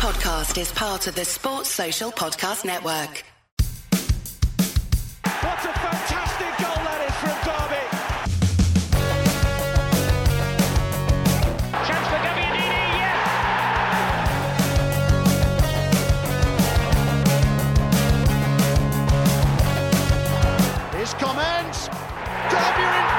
podcast is part of the Sports Social Podcast Network. What a fantastic goal that is from Derby. Chance for Gabbiadini, yes! Here's comments. Derby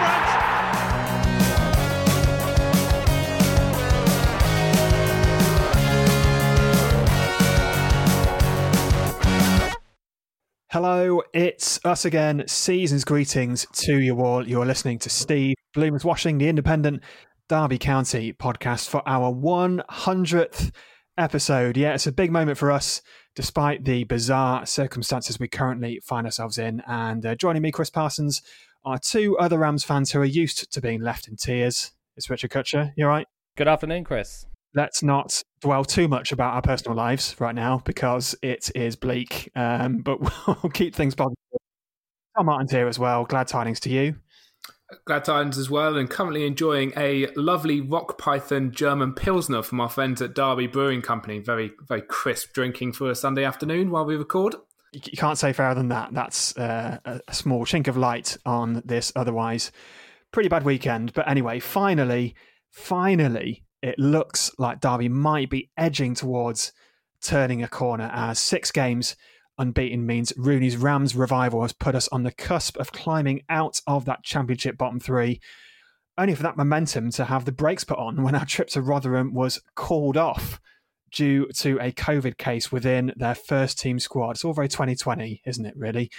Hello, it's us again. Season's greetings to you all. You're listening to Steve Bloomers Watching, the independent Derby County podcast for our 100th episode. Yeah, it's a big moment for us, despite the bizarre circumstances we currently find ourselves in. And uh, joining me, Chris Parsons, are two other Rams fans who are used to being left in tears. It's Richard Cutcher. You all right? Good afternoon, Chris. Let's not dwell too much about our personal lives right now because it is bleak. Um, but we'll keep things positive. Tom Martin's here as well. Glad tidings to you. Glad tidings as well, and currently enjoying a lovely rock python German Pilsner from our friends at Derby Brewing Company. Very, very crisp drinking for a Sunday afternoon while we record. You can't say fairer than that. That's uh, a a small chink of light on this otherwise pretty bad weekend. But anyway, finally, finally, it looks like Derby might be edging towards turning a corner as six games unbeaten means Rooney's Rams revival has put us on the cusp of climbing out of that championship bottom three. Only for that momentum to have the brakes put on when our trip to Rotherham was called off due to a COVID case within their first team squad. It's all very 2020, isn't it, really?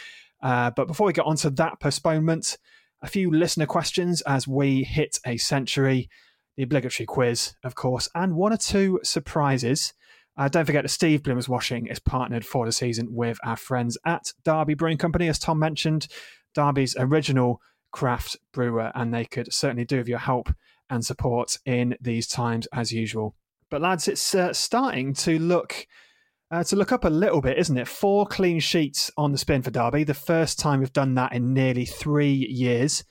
Uh, but before we get on to that postponement, a few listener questions as we hit a century, the obligatory quiz, of course, and one or two surprises. Uh, don't forget that Steve Bloomers Watching is partnered for the season with our friends at Derby Brewing Company, as Tom mentioned, Derby's original craft brewer, and they could certainly do with your help and support in these times as usual. But lads, it's uh, starting to look uh, to look up a little bit, isn't it? Four clean sheets on the spin for Derby. The first time we've done that in nearly three years.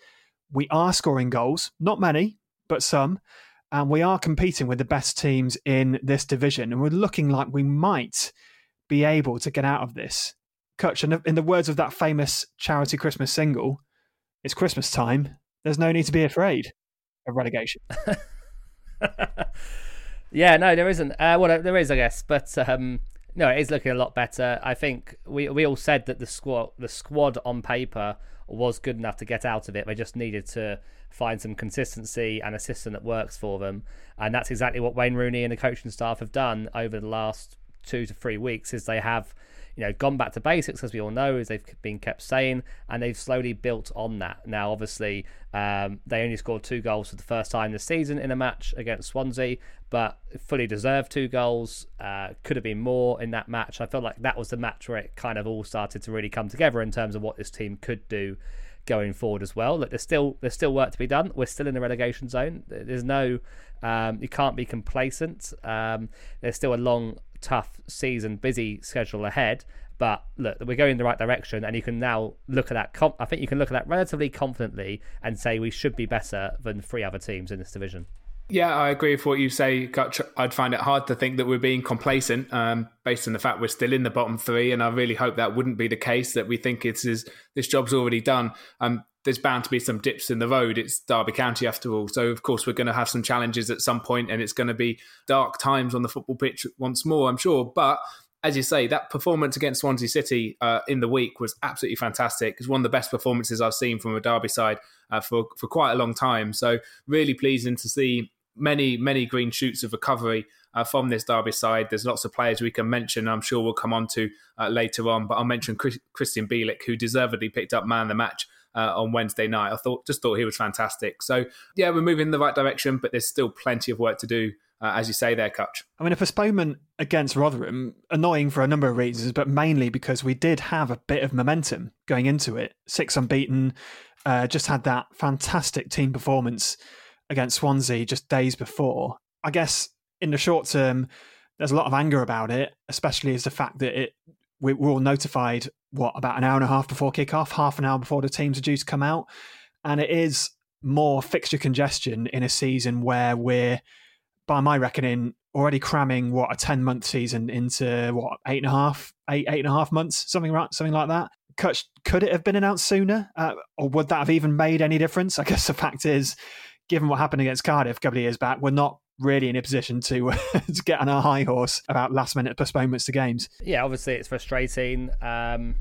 We are scoring goals, not many, but some. And we are competing with the best teams in this division. And we're looking like we might be able to get out of this. Cutch, the- in the words of that famous charity Christmas single, it's Christmas time. There's no need to be afraid of relegation. yeah, no, there isn't. Uh, well, there is, I guess, but um, no, it is looking a lot better. I think we we all said that the squad the squad on paper was good enough to get out of it. They just needed to find some consistency and a system that works for them, and that's exactly what Wayne Rooney and the coaching staff have done over the last two to three weeks. Is they have you know gone back to basics as we all know as they've been kept sane and they've slowly built on that now obviously um, they only scored two goals for the first time this season in a match against Swansea but fully deserved two goals uh, could have been more in that match I felt like that was the match where it kind of all started to really come together in terms of what this team could do going forward as well. Look, there's still there's still work to be done. We're still in the relegation zone. There's no um, you can't be complacent. Um, there's still a long, tough season, busy schedule ahead. But look, we're going in the right direction, and you can now look at that. Com- I think you can look at that relatively confidently and say we should be better than three other teams in this division. Yeah, I agree with what you say, I'd find it hard to think that we're being complacent um, based on the fact we're still in the bottom three, and I really hope that wouldn't be the case. That we think it's is this job's already done. Um, there's bound to be some dips in the road. It's Derby County after all, so of course we're going to have some challenges at some point, and it's going to be dark times on the football pitch once more, I'm sure. But as you say, that performance against Swansea City uh, in the week was absolutely fantastic. It's one of the best performances I've seen from a Derby side uh, for for quite a long time. So really pleasing to see many many green shoots of recovery uh, from this Derby side. There's lots of players we can mention. I'm sure we'll come on to uh, later on, but I'll mention Chris, Christian Bielik, who deservedly picked up man of the match. Uh, on Wednesday night, I thought just thought he was fantastic. So yeah, we're moving in the right direction, but there's still plenty of work to do, uh, as you say there, Cutch. I mean, a postponement against Rotherham, annoying for a number of reasons, but mainly because we did have a bit of momentum going into it. Six unbeaten, uh, just had that fantastic team performance against Swansea just days before. I guess in the short term, there's a lot of anger about it, especially as the fact that it we were all notified what about an hour and a half before kickoff, half an hour before the teams are due to come out, and it is more fixture congestion in a season where we're by my reckoning, already cramming what a ten month season into what eight and a half, eight eight and a half months, something right, something like that. Could, could it have been announced sooner, uh, or would that have even made any difference? I guess the fact is, given what happened against Cardiff a couple of years back, we're not really in a position to to get on a high horse about last minute postponements to games. Yeah, obviously it's frustrating. Um,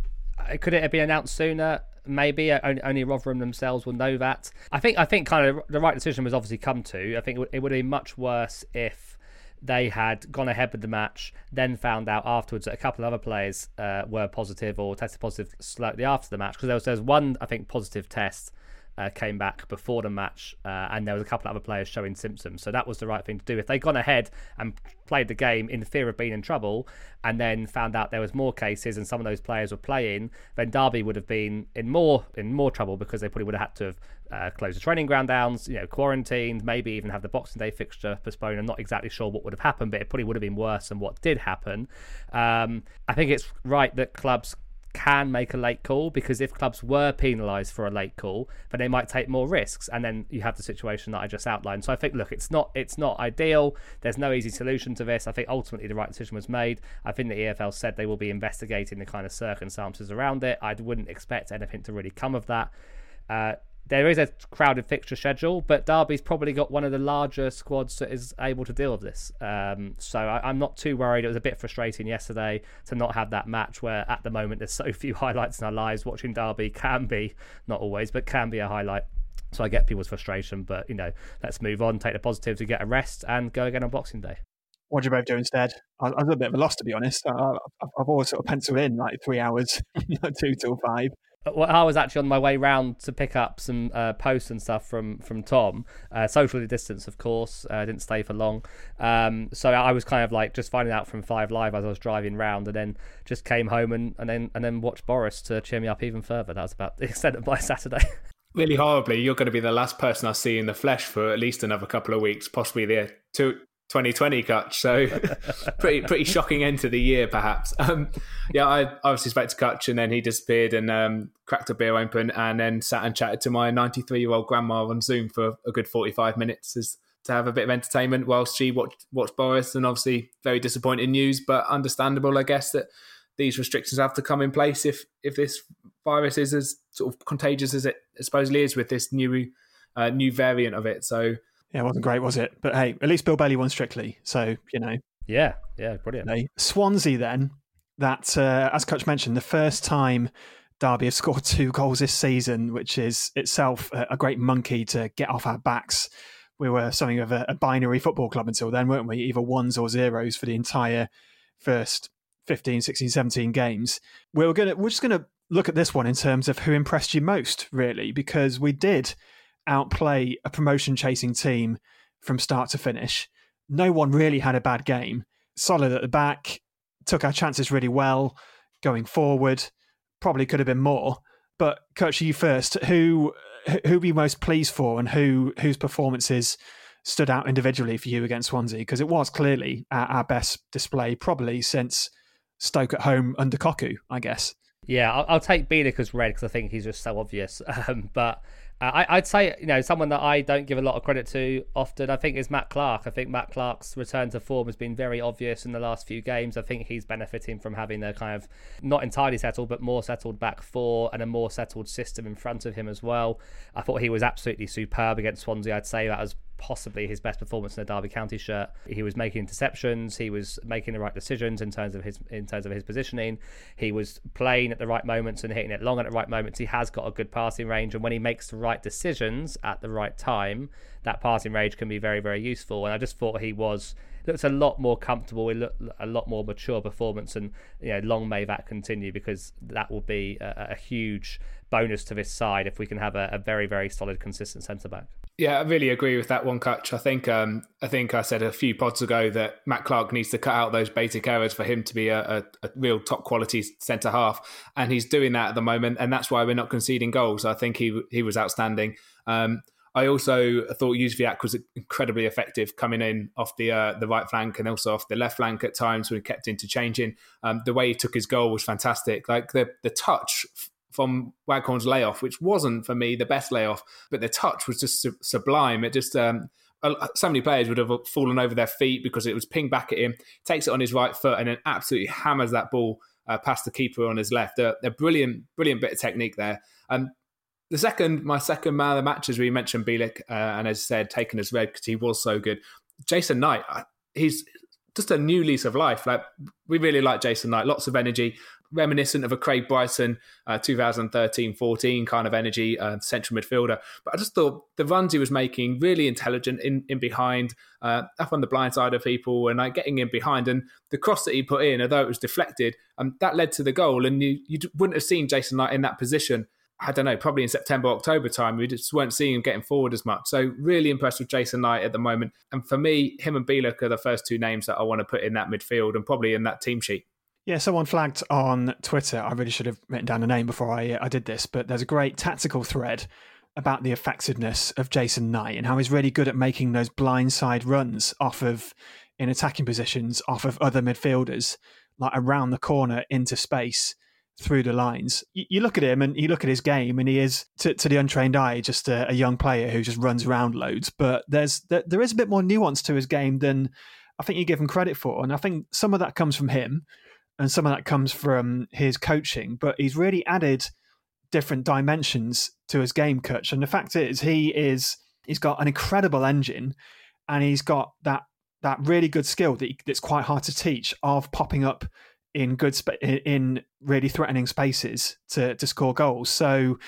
could it have been announced sooner? Maybe only Rotherham themselves will know that. I think I think kind of the right decision was obviously come to. I think it would have been much worse if they had gone ahead with the match, then found out afterwards that a couple of other players uh, were positive or tested positive slightly after the match because there was, there was one I think positive test uh, came back before the match, uh, and there was a couple of other players showing symptoms. So that was the right thing to do. If they'd gone ahead and played the game in fear of being in trouble, and then found out there was more cases and some of those players were playing, then Derby would have been in more in more trouble because they probably would have had to have uh, closed the training ground downs, you know, quarantined, maybe even have the Boxing Day fixture postponed. I'm not exactly sure what would have happened, but it probably would have been worse than what did happen. Um, I think it's right that clubs can make a late call because if clubs were penalised for a late call, then they might take more risks, and then you have the situation that I just outlined. So I think, look, it's not it's not ideal. There's no easy solution to this. I think ultimately the right decision was made. I think the EFL said they will be investigating the kind of circumstances around it. I wouldn't expect anything to really come of that. Uh, there is a crowded fixture schedule, but Derby's probably got one of the larger squads that is able to deal with this. Um, so I, am not too worried. It was a bit frustrating yesterday to not have that match where at the moment there's so few highlights in our lives. Watching Derby can be, not always, but can be a highlight. So I get people's frustration, but you know, let's move on, take the positives, to get a rest, and go again on Boxing Day. What do you both do instead? I, I was a bit of a loss, to be honest. I, have always sort of penciled in like three hours, two till five well, I was actually on my way round to pick up some uh, posts and stuff from from Tom, uh, socially distanced, of course. Uh, didn't stay for long, um, so I was kind of like just finding out from Five Live as I was driving round, and then just came home and, and then and then watched Boris to cheer me up even further. That was about the extent of my Saturday. really horribly, you're going to be the last person I see in the flesh for at least another couple of weeks, possibly the two 2020 Cutch. So pretty pretty shocking end to the year, perhaps. Um, yeah, I obviously spoke to Cutch and then he disappeared and um, cracked a beer open and then sat and chatted to my 93 year old grandma on Zoom for a good 45 minutes as, to have a bit of entertainment whilst she watched, watched Boris. And obviously, very disappointing news, but understandable, I guess, that these restrictions have to come in place if if this virus is as sort of contagious as it supposedly is with this new uh, new variant of it. So yeah, it wasn't great, was it? But hey, at least Bill Bailey won strictly. So, you know. Yeah, yeah, brilliant. You know, Swansea, then, that, uh, as Cutch mentioned, the first time Derby have scored two goals this season, which is itself a, great monkey to get off our backs. We were something of a, a binary football club until then, weren't we? Either ones or zeros for the entire first 15, 16, 17 games. We were gonna, we're just going to look at this one in terms of who impressed you most, really, because we did outplay a promotion chasing team from start to finish. No one really had a bad game. Solid at the back, took our chances really well going forward. Probably could have been more. But Cutch, you first. Who who were you most pleased for, and who whose performances stood out individually for you against Swansea? Because it was clearly our, our, best display, probably since Stoke at home under Cocu, I guess. Yeah, I'll, I'll take Bielik as red because I think he's just so obvious. Um, but I, would say, you know, someone that I don't give a lot of credit to often, I think, is Matt Clark. I think Matt Clark's return to form has been very obvious in the last few games. I think he's benefiting from having a kind of not entirely settled, but more settled back four and a more settled system in front of him as well. I thought he was absolutely superb against Swansea. I'd say that was possibly his best performance in a Derby County shirt. He was making interceptions. He was making the right decisions in terms of his in terms of his positioning. He was playing at the right moments and hitting it long at the right moments. He has got a good passing range, and when he makes the right decisions at the right time, that passing range can be very very useful. And I just thought he was looks a lot more comfortable. He looked a lot more mature performance, and you know, long may that continue because that will be a, a huge bonus to this side if we can have a, a very very solid, consistent centre back. Yeah, I really agree with that one, Cutch. I think um, I think I said a few pods ago that Matt Clark needs to cut out those basic errors for him to be a, a, a real top quality centre half, and he's doing that at the moment, and that's why we're not conceding goals. I think he he was outstanding. Um, I also thought Jozwiak was incredibly effective coming in off the uh, the right flank and also off the left flank at times when he kept interchanging. Um, the way he took his goal was fantastic. Like the the touch from Waghorn's layoff, which wasn't for me the best layoff, but the touch was just sublime. It just um, so many players would have fallen over their feet because it was pinged back at him. Takes it on his right foot and then absolutely hammers that ball uh, past the keeper on his left. A, a brilliant, brilliant bit of technique there. Um, the second, my second man of the match, as we mentioned Bielik, uh, and as I said, taken as red because he was so good. Jason Knight, he's just a new lease of life. Like we really like Jason Knight, lots of energy, reminiscent of a Craig Bryson uh, 2013-14 kind of energy, uh, central midfielder. But I just thought the runs he was making really intelligent in in behind, uh, up on the blind side of people, and like getting in behind. And the cross that he put in, although it was deflected, um, that led to the goal. And you you wouldn't have seen Jason Knight in that position. I don't know, probably in September, October time, we just weren't seeing him getting forward as much. So really impressed with Jason Knight at the moment. And for me, him and Bielik are the first two names that I want to put in that midfield and probably in that team sheet. Yeah, someone flagged on Twitter. I really should have written down a name before I, uh, I did this, but there's a great tactical thread about the effectiveness of Jason Knight and how he's really good at making those blindside runs off of in attacking positions off of other midfielders, like around the corner into space through the lines. You, you, look at him and you look at his game, and he is to, to the untrained eye just a, a, young player who just runs around loads. But there's there, there is a bit more nuance to his game than I think you give him credit for, and I think some of that comes from him, and some of that comes from his coaching. But he's really added different dimensions to his game, Cutch. And the fact is, he is he's got an incredible engine, and he's got that that really good skill that he, that's quite hard to teach of popping up in good sp- in really threatening spaces to to score goals. So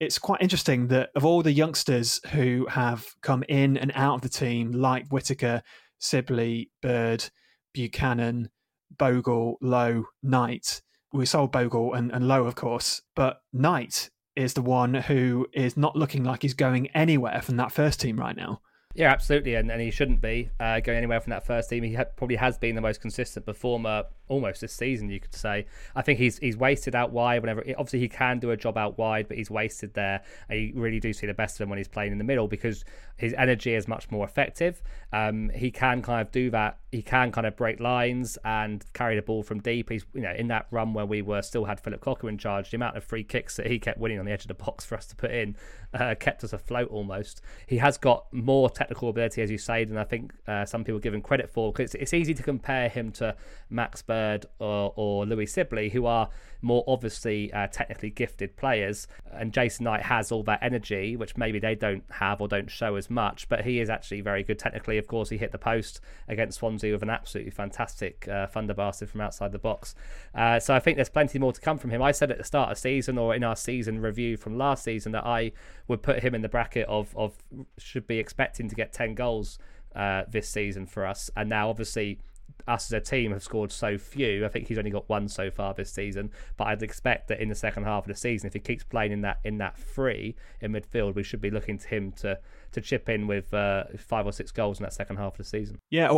it's quite interesting that of all the youngsters who have come in and out of the team, like Whitaker, Sibley, Bird, Buchanan, Bogle, Lowe, Knight, we sold Bogle and, and Lowe, of course, but Knight is the one who is not looking like he's going anywhere from that first team right now. Yeah, absolutely, and, and he shouldn't be uh, going anywhere from that first team. He ha- probably has been the most consistent performer almost this season, you could say. I think he's he's wasted out wide whenever. Obviously, he can do a job out wide, but he's wasted there. And you really do see the best of him when he's playing in the middle because his energy is much more effective. Um, he can kind of do that. He can kind of break lines and carry the ball from deep. He's you know in that run where we were still had Phillip Cocu in charge. The amount of free kicks that he kept winning on the edge of the box for us to put in uh, kept us afloat almost. He has got more technical ability, as you say, than I think uh, some people give him credit for. Because it's, it's, easy to compare him to Max Bird or, or Louis Sibley, who are more obviously uh, technically gifted players. And Jason Knight has all that energy, which maybe they don't have or don't show as much. But he is actually very good technically. Of course, he hit the post against Swansea with an absolutely fantastic uh, thunder bastard from outside the box. Uh, so I think there's plenty more to come from him. I said at the start of season or in our season review from last season that I would put him in the bracket of of should be expecting to get 10 goals uh, this season for us. And now, obviously, us as a team have scored so few. I think he's only got one so far this season. But I'd expect that in the second half of the season, if he keeps playing in that in that free in midfield, we should be looking to him to to chip in with uh, five or six goals in that second half of the season. Yeah,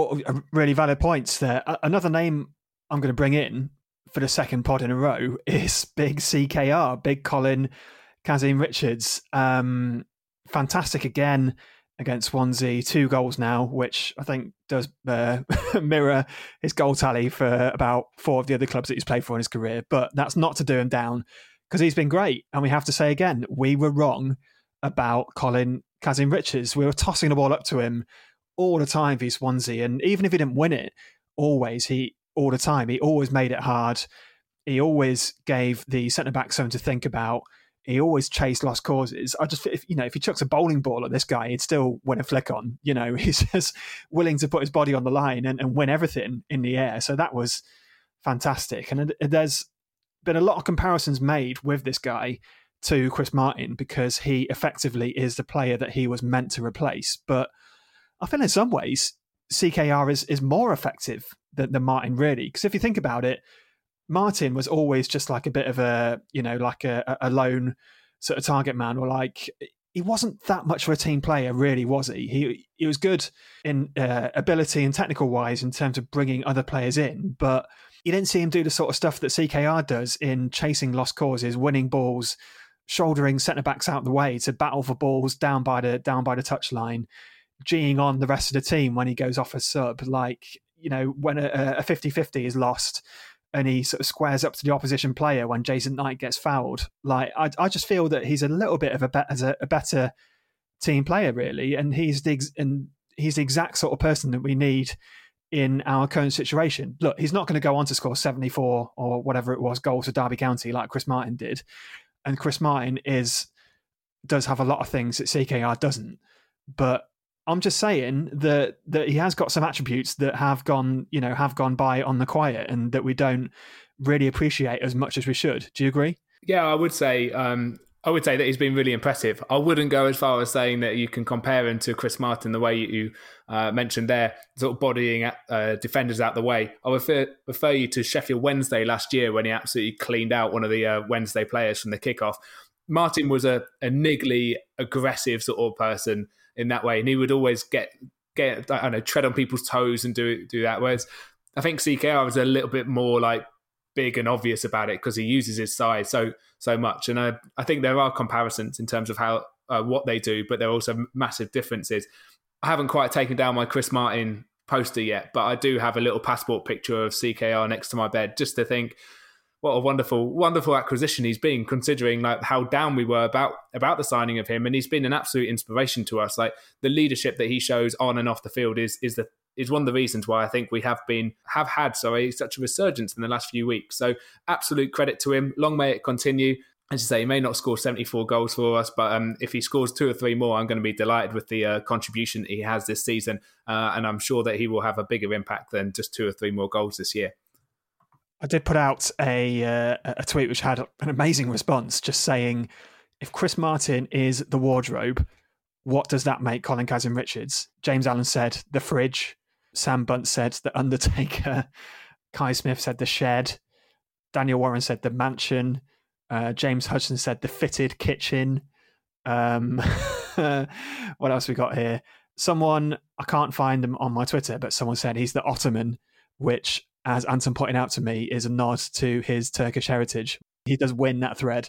really valid points there. Another name I'm going to bring in for the second pod in a row is Big CKR, Big Colin Kazim Richards. Um, fantastic again against Swansea, two goals now, which I think does uh, mirror his goal tally for about four of the other clubs that he's played for in his career. But that's not to do him down because he's been great. And we have to say again, we were wrong about Colin Kazim Richards. We were tossing the ball up to him all the time for Swansea. And even if he didn't win it, always, he all the time, he always made it hard. He always gave the centre back something to think about he always chased lost causes. I just, if, you know, if he chucks a bowling ball at this guy, he'd still win a flick on. You know, he's just willing to put his body on the line and, and win everything in the air. So that was fantastic. And there's been a lot of comparisons made with this guy to Chris Martin because he effectively is the player that he was meant to replace. But I feel in some ways CKR is is more effective than, than Martin really. Because if you think about it, Martin was always just like a bit of a, you know, like a, a lone sort of target man, or like he wasn't that much of a team player, really, was he? He he was good in uh, ability and technical wise in terms of bringing other players in, but you didn't see him do the sort of stuff that CKR does in chasing lost causes, winning balls, shouldering centre backs out the way to battle for balls down by the down by the touchline, geeing on the rest of the team when he goes off a sub. Like you know, when a, a 50-50 is lost and he sort of squares up to the opposition player when Jason Knight gets fouled. Like I, I just feel that he's a little bit of a, be- a, a better team player, really, and he's the ex- and he's the exact sort of person that we need in our current situation. Look, he's not going to go on to score 74 or whatever it was goals for Derby County like Chris Martin did. And Chris Martin is does have a lot of things that CKR doesn't. But I'm just saying that that he has got some attributes that have gone, you know, have gone by on the quiet and that we don't really appreciate as much as we should. Do you agree? Yeah, I would say um, I would say that he's been really impressive. I wouldn't go as far as saying that you can compare him to Chris Martin the way you uh, mentioned there, sort of bodying uh, defenders out the way. I refer, refer you to Sheffield Wednesday last year when he absolutely cleaned out one of the uh, Wednesday players from the kickoff. Martin was a, a niggly, aggressive sort of person in that way, and he would always get get I don't know tread on people's toes and do do that. Whereas I think CKR was a little bit more like big and obvious about it because he uses his size so so much. And I, I think there are comparisons in terms of how uh, what they do, but there are also massive differences. I haven't quite taken down my Chris Martin poster yet, but I do have a little passport picture of CKR next to my bed just to think what a wonderful, wonderful acquisition he's been, considering like how down we were about about the signing of him, and he's been an absolute inspiration to us. Like the leadership that he shows on and off the field is is the is one of the reasons why I think we have been have had sorry such a resurgence in the last few weeks. So absolute credit to him. Long may it continue. As you say, he may not score 74 goals for us, but um, if he scores two or three more, I'm going to be delighted with the uh, contribution he has this season. Uh, and I'm sure that he will have a bigger impact than just two or three more goals this year. I did put out a uh, a tweet which had an amazing response, just saying, if Chris Martin is the wardrobe, what does that make Colin Kazim Richards? James Allen said the fridge. Sam Bunt said the Undertaker. Kai Smith said the shed. Daniel Warren said the mansion. Uh, James Hudson said the fitted kitchen. Um, what else we got here? Someone I can't find them on my Twitter, but someone said he's the Ottoman, which, as Anton pointed out to me, is a nod to his Turkish heritage. He does win that thread,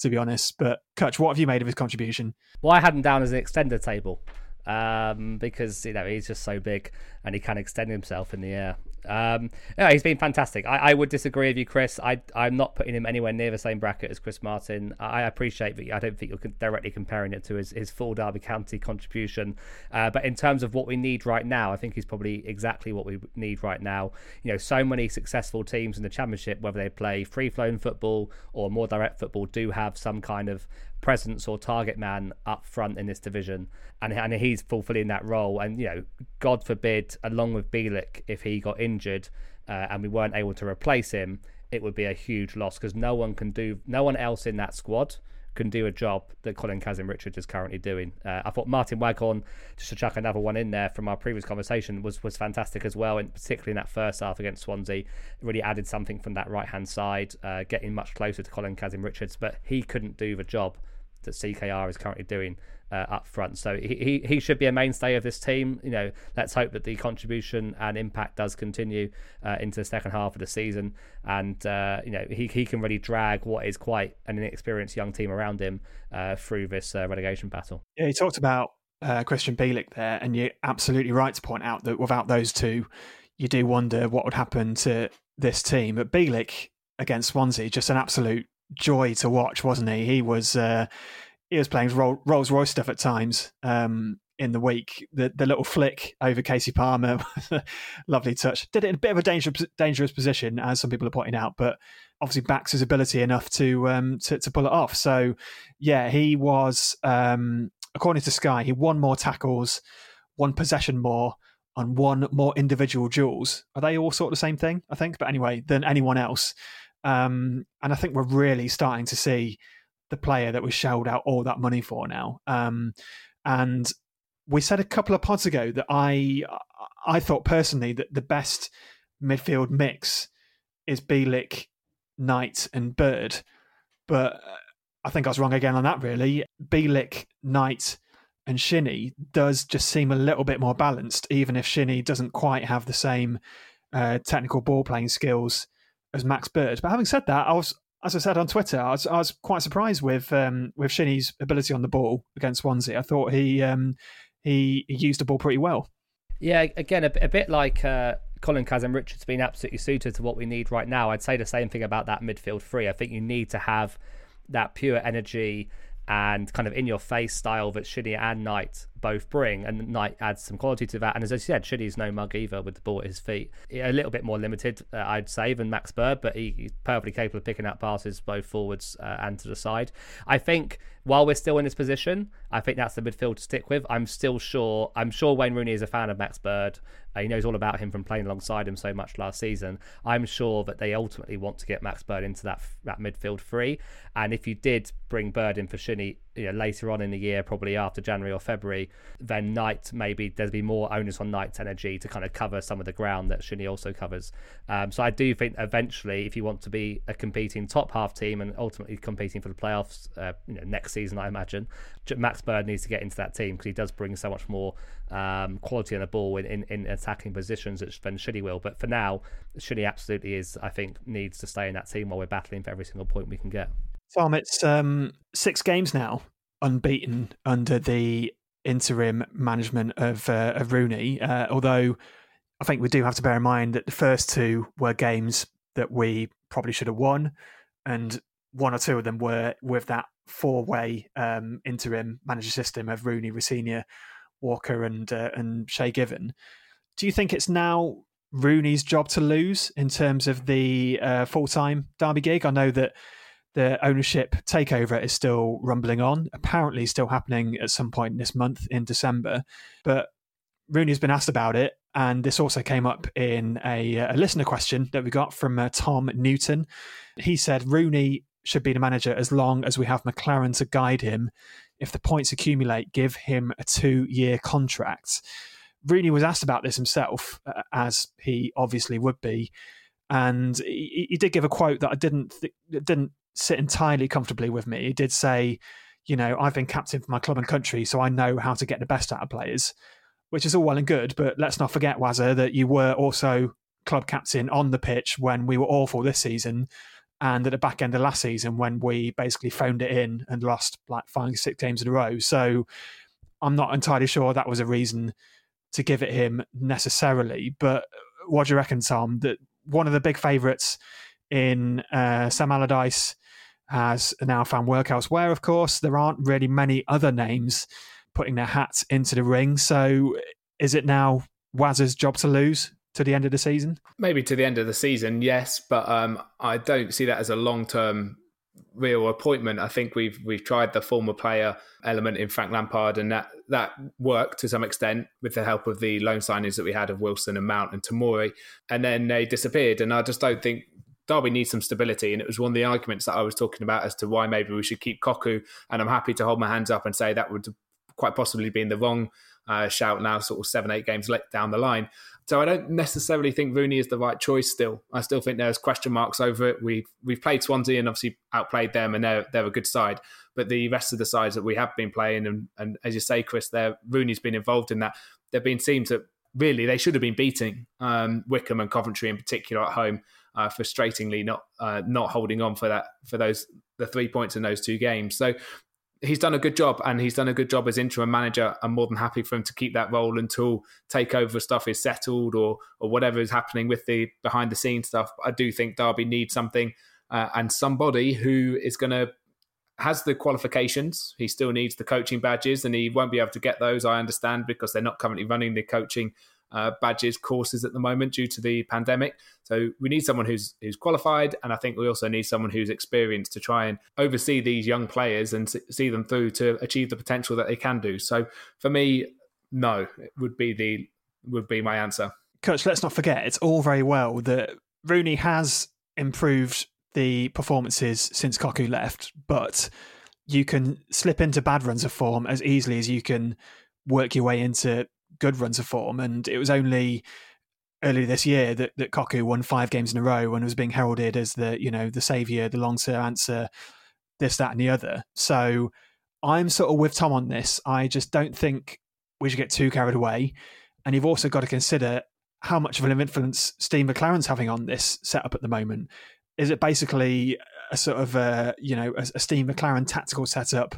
to be honest. But Cutch, what have you made of his contribution? Well, I had him down as an extender table um, because you know he's just so big and he can extend himself in the air. Um, yeah, he's been fantastic. I, I, would disagree with you, Chris. I, I'm not putting him anywhere near the same bracket as Chris Martin. I, appreciate that I don't think you're directly comparing it to his, his full Derby County contribution. Uh, but in terms of what we need right now, I think he's probably exactly what we need right now. You know, so many successful teams in the Championship, whether they play free flowing football or more direct football, do have some kind of presence or target man up front in this division, and and he's fulfilling that role. And you know, God forbid, along with Bielik, if he got injured uh, and we weren't able to replace him, it would be a huge loss because no one can do, no one else in that squad can do a job that Colin Kazim Richards is currently doing. Uh, I thought Martin Waghorn, just to chuck another one in there from our previous conversation, was was fantastic as well, and particularly in that first half against Swansea, really added something from that right hand side, uh, getting much closer to Colin Kazim Richards, but he couldn't do the job that CKR is currently doing uh, up front. So he, he, he should be a mainstay of this team. You know, let's hope that the contribution and impact does continue uh, into the second half of the season, and uh, you know he he can really drag what is quite an inexperienced young team around him uh, through this uh, relegation battle. Yeah, he talked about uh, Christian Bielik there, and you're absolutely right to point out that without those two, you do wonder what would happen to this team. But Bielik against Swansea, just an absolute joy to watch, wasn't he? He was uh, he was playing Rolls Royce stuff at times um, in the week. The the little flick over Kasey Palmer, lovely touch. Did it in a bit of a dangerous dangerous position, as some people are pointing out, but obviously backs his ability enough to um, to, to pull it off. So yeah, he was um, according to Sky, he won more tackles, one possession more. On one more individual duels. Are they all sort of the same thing? I think, but anyway, than anyone else. Um, and I think we're really starting to see the player that we shelled out all that money for now. Um, and we said a couple of pods ago that I I thought personally that the best midfield mix is Bielik, Knight, and Bird, but I think I was wrong again on that. Really, Bielik, Knight, and Shinnie does just seem a little bit more balanced, even if Shinnie doesn't quite have the same uh, technical ball playing skills as Max Bird. But having said that, I was, as I said on Twitter, I was, I was quite surprised with um, with Shinnie's ability on the ball against Swansea. I thought he um, he, he used the ball pretty well. Yeah, again, a, a bit like uh, Colin Kazim Richards being absolutely suited to what we need right now. I'd say the same thing about that midfield three. I think you need to have that pure energy and kind of in your face style that Shinnie and Knight both bring, and Knight adds some quality to that. And as I said, Shinnie's no mug either with the ball at his feet. A little bit more limited, uh, I'd say, than Max Bird, but he, he's perfectly capable of picking out passes both forwards uh, and to the side. I think while we're still in this position, I think that's the midfield to stick with. I'm still sure. I'm sure Wayne Rooney is a fan of Max Bird. Uh, he knows all about him from playing alongside him so much last season. I'm sure that they ultimately want to get Max Bird into that that midfield free. And if you did bring Bird in for Shinnie you know, later on in the year, probably after January or February, then Knight maybe there'd be more onus on Knight's energy to kind of cover some of the ground that Shinnie also covers. Um, so I do think eventually, if you want to be a competing top half team and ultimately competing for the playoffs, uh, you know, next season, I imagine Max Bird needs to get into that team because he does bring so much more um, quality on the ball in, in, in attacking positions than Shinnie will. But for now, Shinnie absolutely is, I think, needs to stay in that team while we're battling for every single point we can get. Tom, it's um, six games now unbeaten under the interim management of uh, of Rooney. Uh, although I think we do have to bear in mind that the first two were games that we probably should have won, and one or two of them were with that four way um, interim manager system of Rooney, Rosenior, Walker, and uh, and Shay Given. Do you think it's now Rooney's job to lose in terms of the uh, full time Derby gig? I know that the ownership takeover is still rumbling on, apparently still happening at some point this month in December. But Rooney's been asked about it, and this also came up in a, a listener question that we got from uh, Tom Newton. He said Rooney should be the manager as long as we have McClaren to guide him. If the points accumulate, give him a two year contract. Rooney was asked about this himself, uh, as he obviously would be. And he, he, did give a quote that I didn't th- didn't sit entirely comfortably with me. He did say, you know, I've been captain for my club and country, so I know how to get the best out of players, which is all well and good. But let's not forget, Wazza, that you were also club captain on the pitch when we were awful this season and at the back end of last season when we basically phoned it in and lost like five, six games in a row. So I'm not entirely sure that was a reason to give it him necessarily. But what do you reckon, Tom? That one of the big favourites in uh, Sam Allardyce has now found work elsewhere, of course. There aren't really many other names putting their hats into the ring. So is it now Waz's job to lose to the end of the season? Maybe to the end of the season, yes, but um, I don't see that as a long term real appointment. I think we've we've tried the former player element in Frank Lampard, and that that worked to some extent with the help of the loan signings that we had of Wilson and Mount and Tamori, and then they disappeared. And I just don't think Derby needs some stability, and it was one of the arguments that I was talking about as to why maybe we should keep Cocu. And I'm happy to hold my hands up and say that would quite possibly be in the wrong uh, shout now, sort of seven, eight games down the line. So I don't necessarily think Rooney is the right choice. Still, I still think there's question marks over it. We've we've played Swansea and obviously outplayed them, and they're they're a good side. But the rest of the sides that we have been playing, and, and as you say, Chris, there Rooney's been involved in that. They've been teams that really they should have been beating um, Wycombe and Coventry in particular at home uh, frustratingly not uh, not holding on for that for those the three points in those two games. So he's done a good job, and he's done a good job as interim manager. I'm more than happy for him to keep that role until takeover stuff is settled or or whatever is happening with the behind the scenes stuff. I do think Derby needs something uh, and somebody who is going to has the qualifications. He still needs the coaching badges, and he won't be able to get those. I understand because they're not currently running the coaching uh, badges courses at the moment due to the pandemic. So we need someone who's who's qualified, and I think we also need someone who's experienced to try and oversee these young players and see them through to achieve the potential that they can do. So for me, no, it would be the would be my answer. Cutch, let's not forget it's all very well that Rooney has improved the performances since Cocu left, but you can slip into bad runs of form as easily as you can work your way into good runs of form. And it was only earlier this year that, that Cocu won five games in a row and was being heralded as the, you know, the saviour, the long term answer, this, that, and the other. So I'm sort of with Tom on this. I just don't think we should get too carried away. And you've also got to consider how much of an influence Steve McClaren's having on this setup at the moment. Is it basically a sort of a, you know, a, a Steve McClaren tactical setup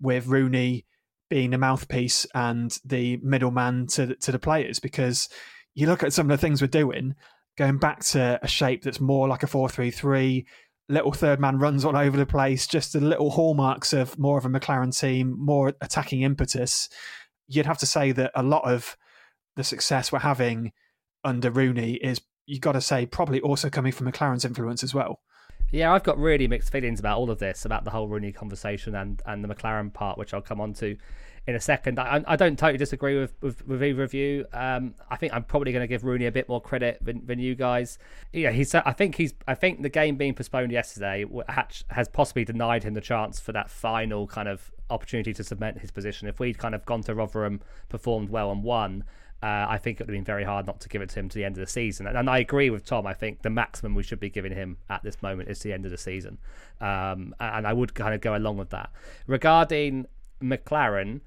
with Rooney being the mouthpiece and the middleman to to the players because you look at some of the things we're doing, going back to a shape that's more like a four three three, little third man runs all over the place, just the little hallmarks of more of a McClaren team, more attacking impetus. you'd have to say that a lot of the success we're having under Rooney is you've got to say probably also coming from McClaren's influence as well. Yeah, I've got really mixed feelings about all of this, about the whole Rooney conversation and, and the McClaren part, which I'll come on to in a second. I, I don't totally disagree with, with, with either of you. Um, I think I'm probably going to give Rooney a bit more credit than, than you guys. Yeah, he's. I think he's. I think the game being postponed yesterday has possibly denied him the chance for that final kind of opportunity to cement his position. If we'd kind of gone to Rotherham, performed well and won, uh, I think it would have been very hard not to give it to him to the end of the season. And, and, I agree with Tom. I think the maximum we should be giving him at this moment is the end of the season. Um, and I would kind of go along with that. Regarding McClaren,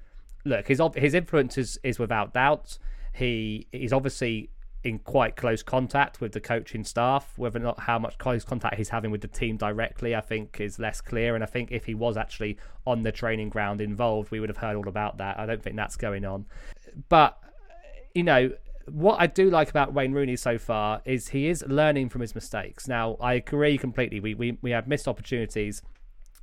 look, his his influence is, is without doubt. He is obviously in quite close contact with the coaching staff. Whether or not how much close contact he's having with the team directly, I think is less clear. And I think if he was actually on the training ground involved, we would have heard all about that. I don't think that's going on. But you know, what I do like about Wayne Rooney so far is he is learning from his mistakes. Now, I agree completely. We we, we have missed opportunities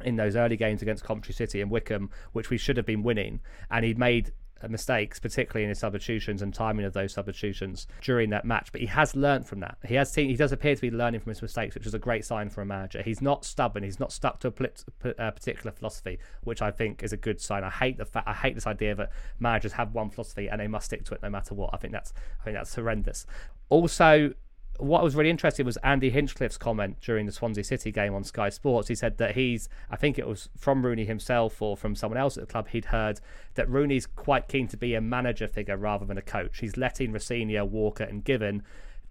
in those early games against Coventry City and Wycombe, which we should have been winning, and he made Uh, mistakes, particularly in his substitutions and timing of those substitutions during that match. But he has learned from that. He has seen, he does appear to be learning from his mistakes, which is a great sign for a manager. He's not stubborn. He's not stuck to a, a uh, particular philosophy, which I think is a good sign. I hate the fact I hate this idea that managers have one philosophy and they must stick to it no matter what. I think that's I think that's horrendous. Also, what was really interesting was Andy Hinchcliffe's comment during the Swansea City game on Sky Sports. He said that he's, I think it was from Rooney himself or from someone else at the club, he'd heard that Rooney's quite keen to be a manager figure rather than a coach. He's letting Rosenior, Walker, and Given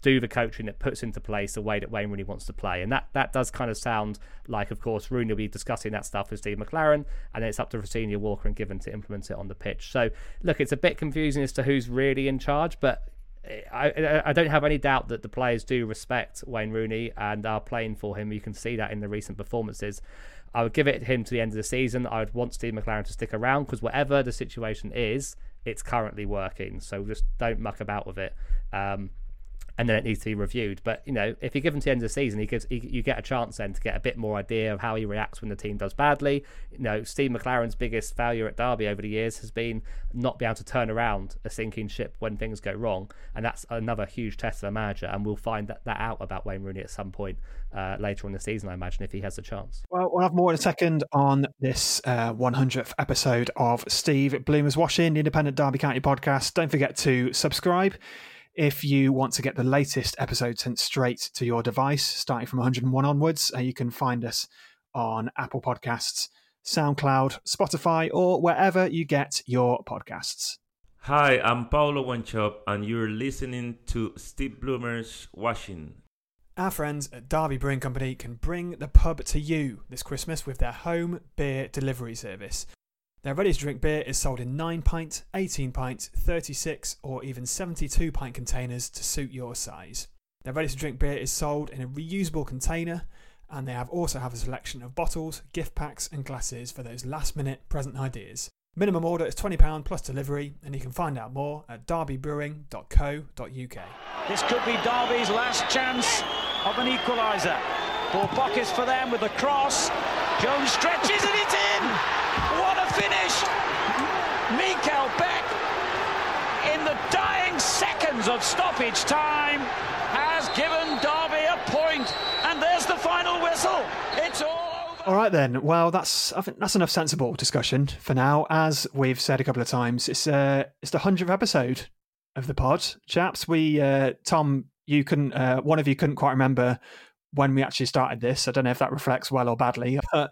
do the coaching that puts into place the way that Wayne Rooney wants to play. And that, that does kind of sound like, of course, Rooney will be discussing that stuff with Steve McClaren, and then it's up to Rosenior, Walker, and Given to implement it on the pitch. So, look, it's a bit confusing as to who's really in charge, but I, I don't have any doubt that the players do respect Wayne Rooney and are playing for him. You can see that in the recent performances. I would give it him to the end of the season. I would want Steve McClaren to stick around because whatever the situation is, it's currently working. So just don't muck about with it. Um, and then it needs to be reviewed. But you know, if you give him to the end of the season, he gives he, you get a chance then to get a bit more idea of how he reacts when the team does badly. You know, Steve McClaren's biggest failure at Derby over the years has been not being able to turn around a sinking ship when things go wrong, and that's another huge test of a manager. And we'll find that, that out about Wayne Rooney at some point uh, later in the season, I imagine, if he has a chance. Well, we'll have more in a second on this uh, 100th episode of Steve Bloomer's Watching, the Independent Derby County podcast. Don't forget to subscribe. If you want to get the latest episode sent straight to your device, starting from 101 onwards, uh, you can find us on Apple Podcasts, SoundCloud, Spotify, or wherever you get your podcasts. Hi, I'm Paulo Wanchope, and you're listening to Steve Bloomer's Watching. Our friends at Derby Brewing Company can bring the pub to you this Christmas with their home beer delivery service. Their ready to drink beer is sold in 9 pint, 18 pint, 36 or even 72 pint containers to suit your size. Their ready to drink beer is sold in a reusable container and they have also have a selection of bottles, gift packs and glasses for those last minute present ideas. Minimum order is £20 plus delivery and you can find out more at derbybrewing.co.uk. This could be Derby's last chance of an equaliser. Ball pockets for them with the cross. Jones stretches and it's in! What a finish! Mikkel Beck, in the dying seconds of stoppage time, has given Derby a point, and there's the final whistle. It's all. All right then. Well, that's I think that's enough sensible discussion for now. As we've said a couple of times, it's uh it's the hundredth episode of the pod, chaps. We uh Tom, you couldn't uh, one of you couldn't quite remember when we actually started this. I don't know if that reflects well or badly, but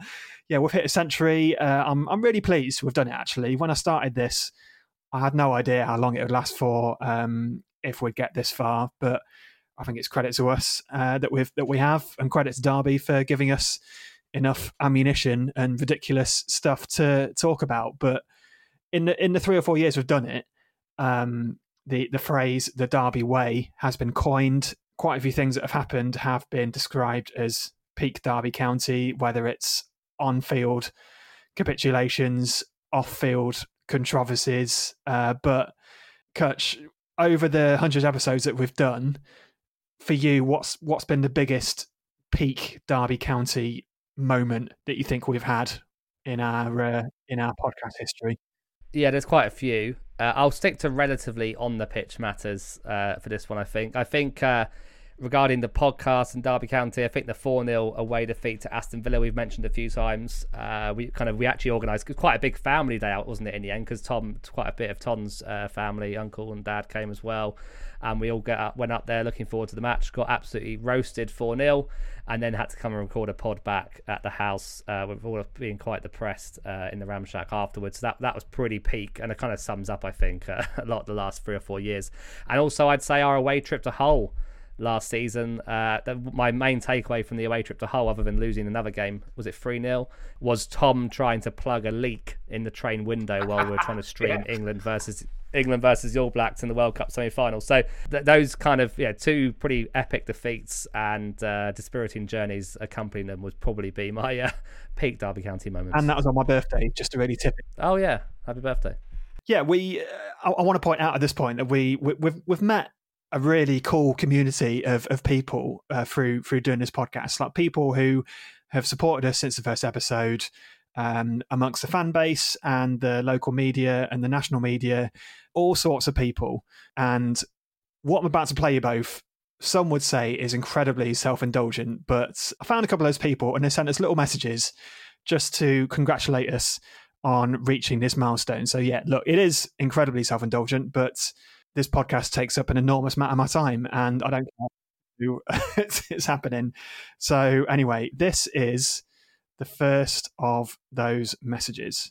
yeah, we've hit a century. Uh, I'm I'm really pleased we've done it. Actually, when I started this, I had no idea how long it would last for, um, if we'd get this far. But I think it's credit to us uh, that we've that we have, and credit to Derby for giving us enough ammunition and ridiculous stuff to talk about. But in the in the three or four years we've done it, um, the the phrase "the Derby way" has been coined quite a few things that have happened have been described as peak Derby County, whether it's on field capitulations, off field controversies. Uh, but Cutch, over the hundred episodes that we've done, for you, what's what's been the biggest peak Derby County moment that you think we've had in our uh, in our podcast history? Yeah, there's quite a few. Uh, I'll stick to relatively on the pitch matters uh, for this one. I think. I think uh, regarding the podcast and Derby County, I think the 4 0 away defeat to Aston Villa, we've mentioned a few times. Uh, we kind of we actually organised quite a big family day out, wasn't it, in the end? Because Tom, quite a bit of Tom's uh, family, uncle and dad came as well. And we all get up, went up there looking forward to the match, got absolutely roasted 4 0, and then had to come and record a pod back at the house uh, with all of being quite depressed uh, in the Ramshack afterwards. So that, that was pretty peak, and it kind of sums up, I think, uh, a lot the last three or four years. And also, I'd say our away trip to Hull last season. Uh, the, my main takeaway from the away trip to Hull, other than losing another game, was it 3 0? Was Tom trying to plug a leak in the train window while we are trying to stream yeah. England versus England versus the All Blacks in the World Cup semi final. So th- those kind of yeah two pretty epic defeats and uh, dispiriting journeys accompanying them would probably be my uh, peak Derby County moments. And that was on my birthday, just to really tip it. Oh yeah, happy birthday. Yeah, we. Uh, I, I, want to point out at this point that we, we we've we've met a really cool community of of people uh, through through doing this podcast. Like people who have supported us since the first episode, um, amongst the fan base and the local media and the national media, all sorts of people. And what I'm about to play you both, some would say is incredibly self indulgent, but I found a couple of those people and they sent us little messages just to congratulate us on reaching this milestone. So, yeah, look, it is incredibly self indulgent, but this podcast takes up an enormous amount of my time and I don't care who it's happening. So, anyway, this is the first of those messages.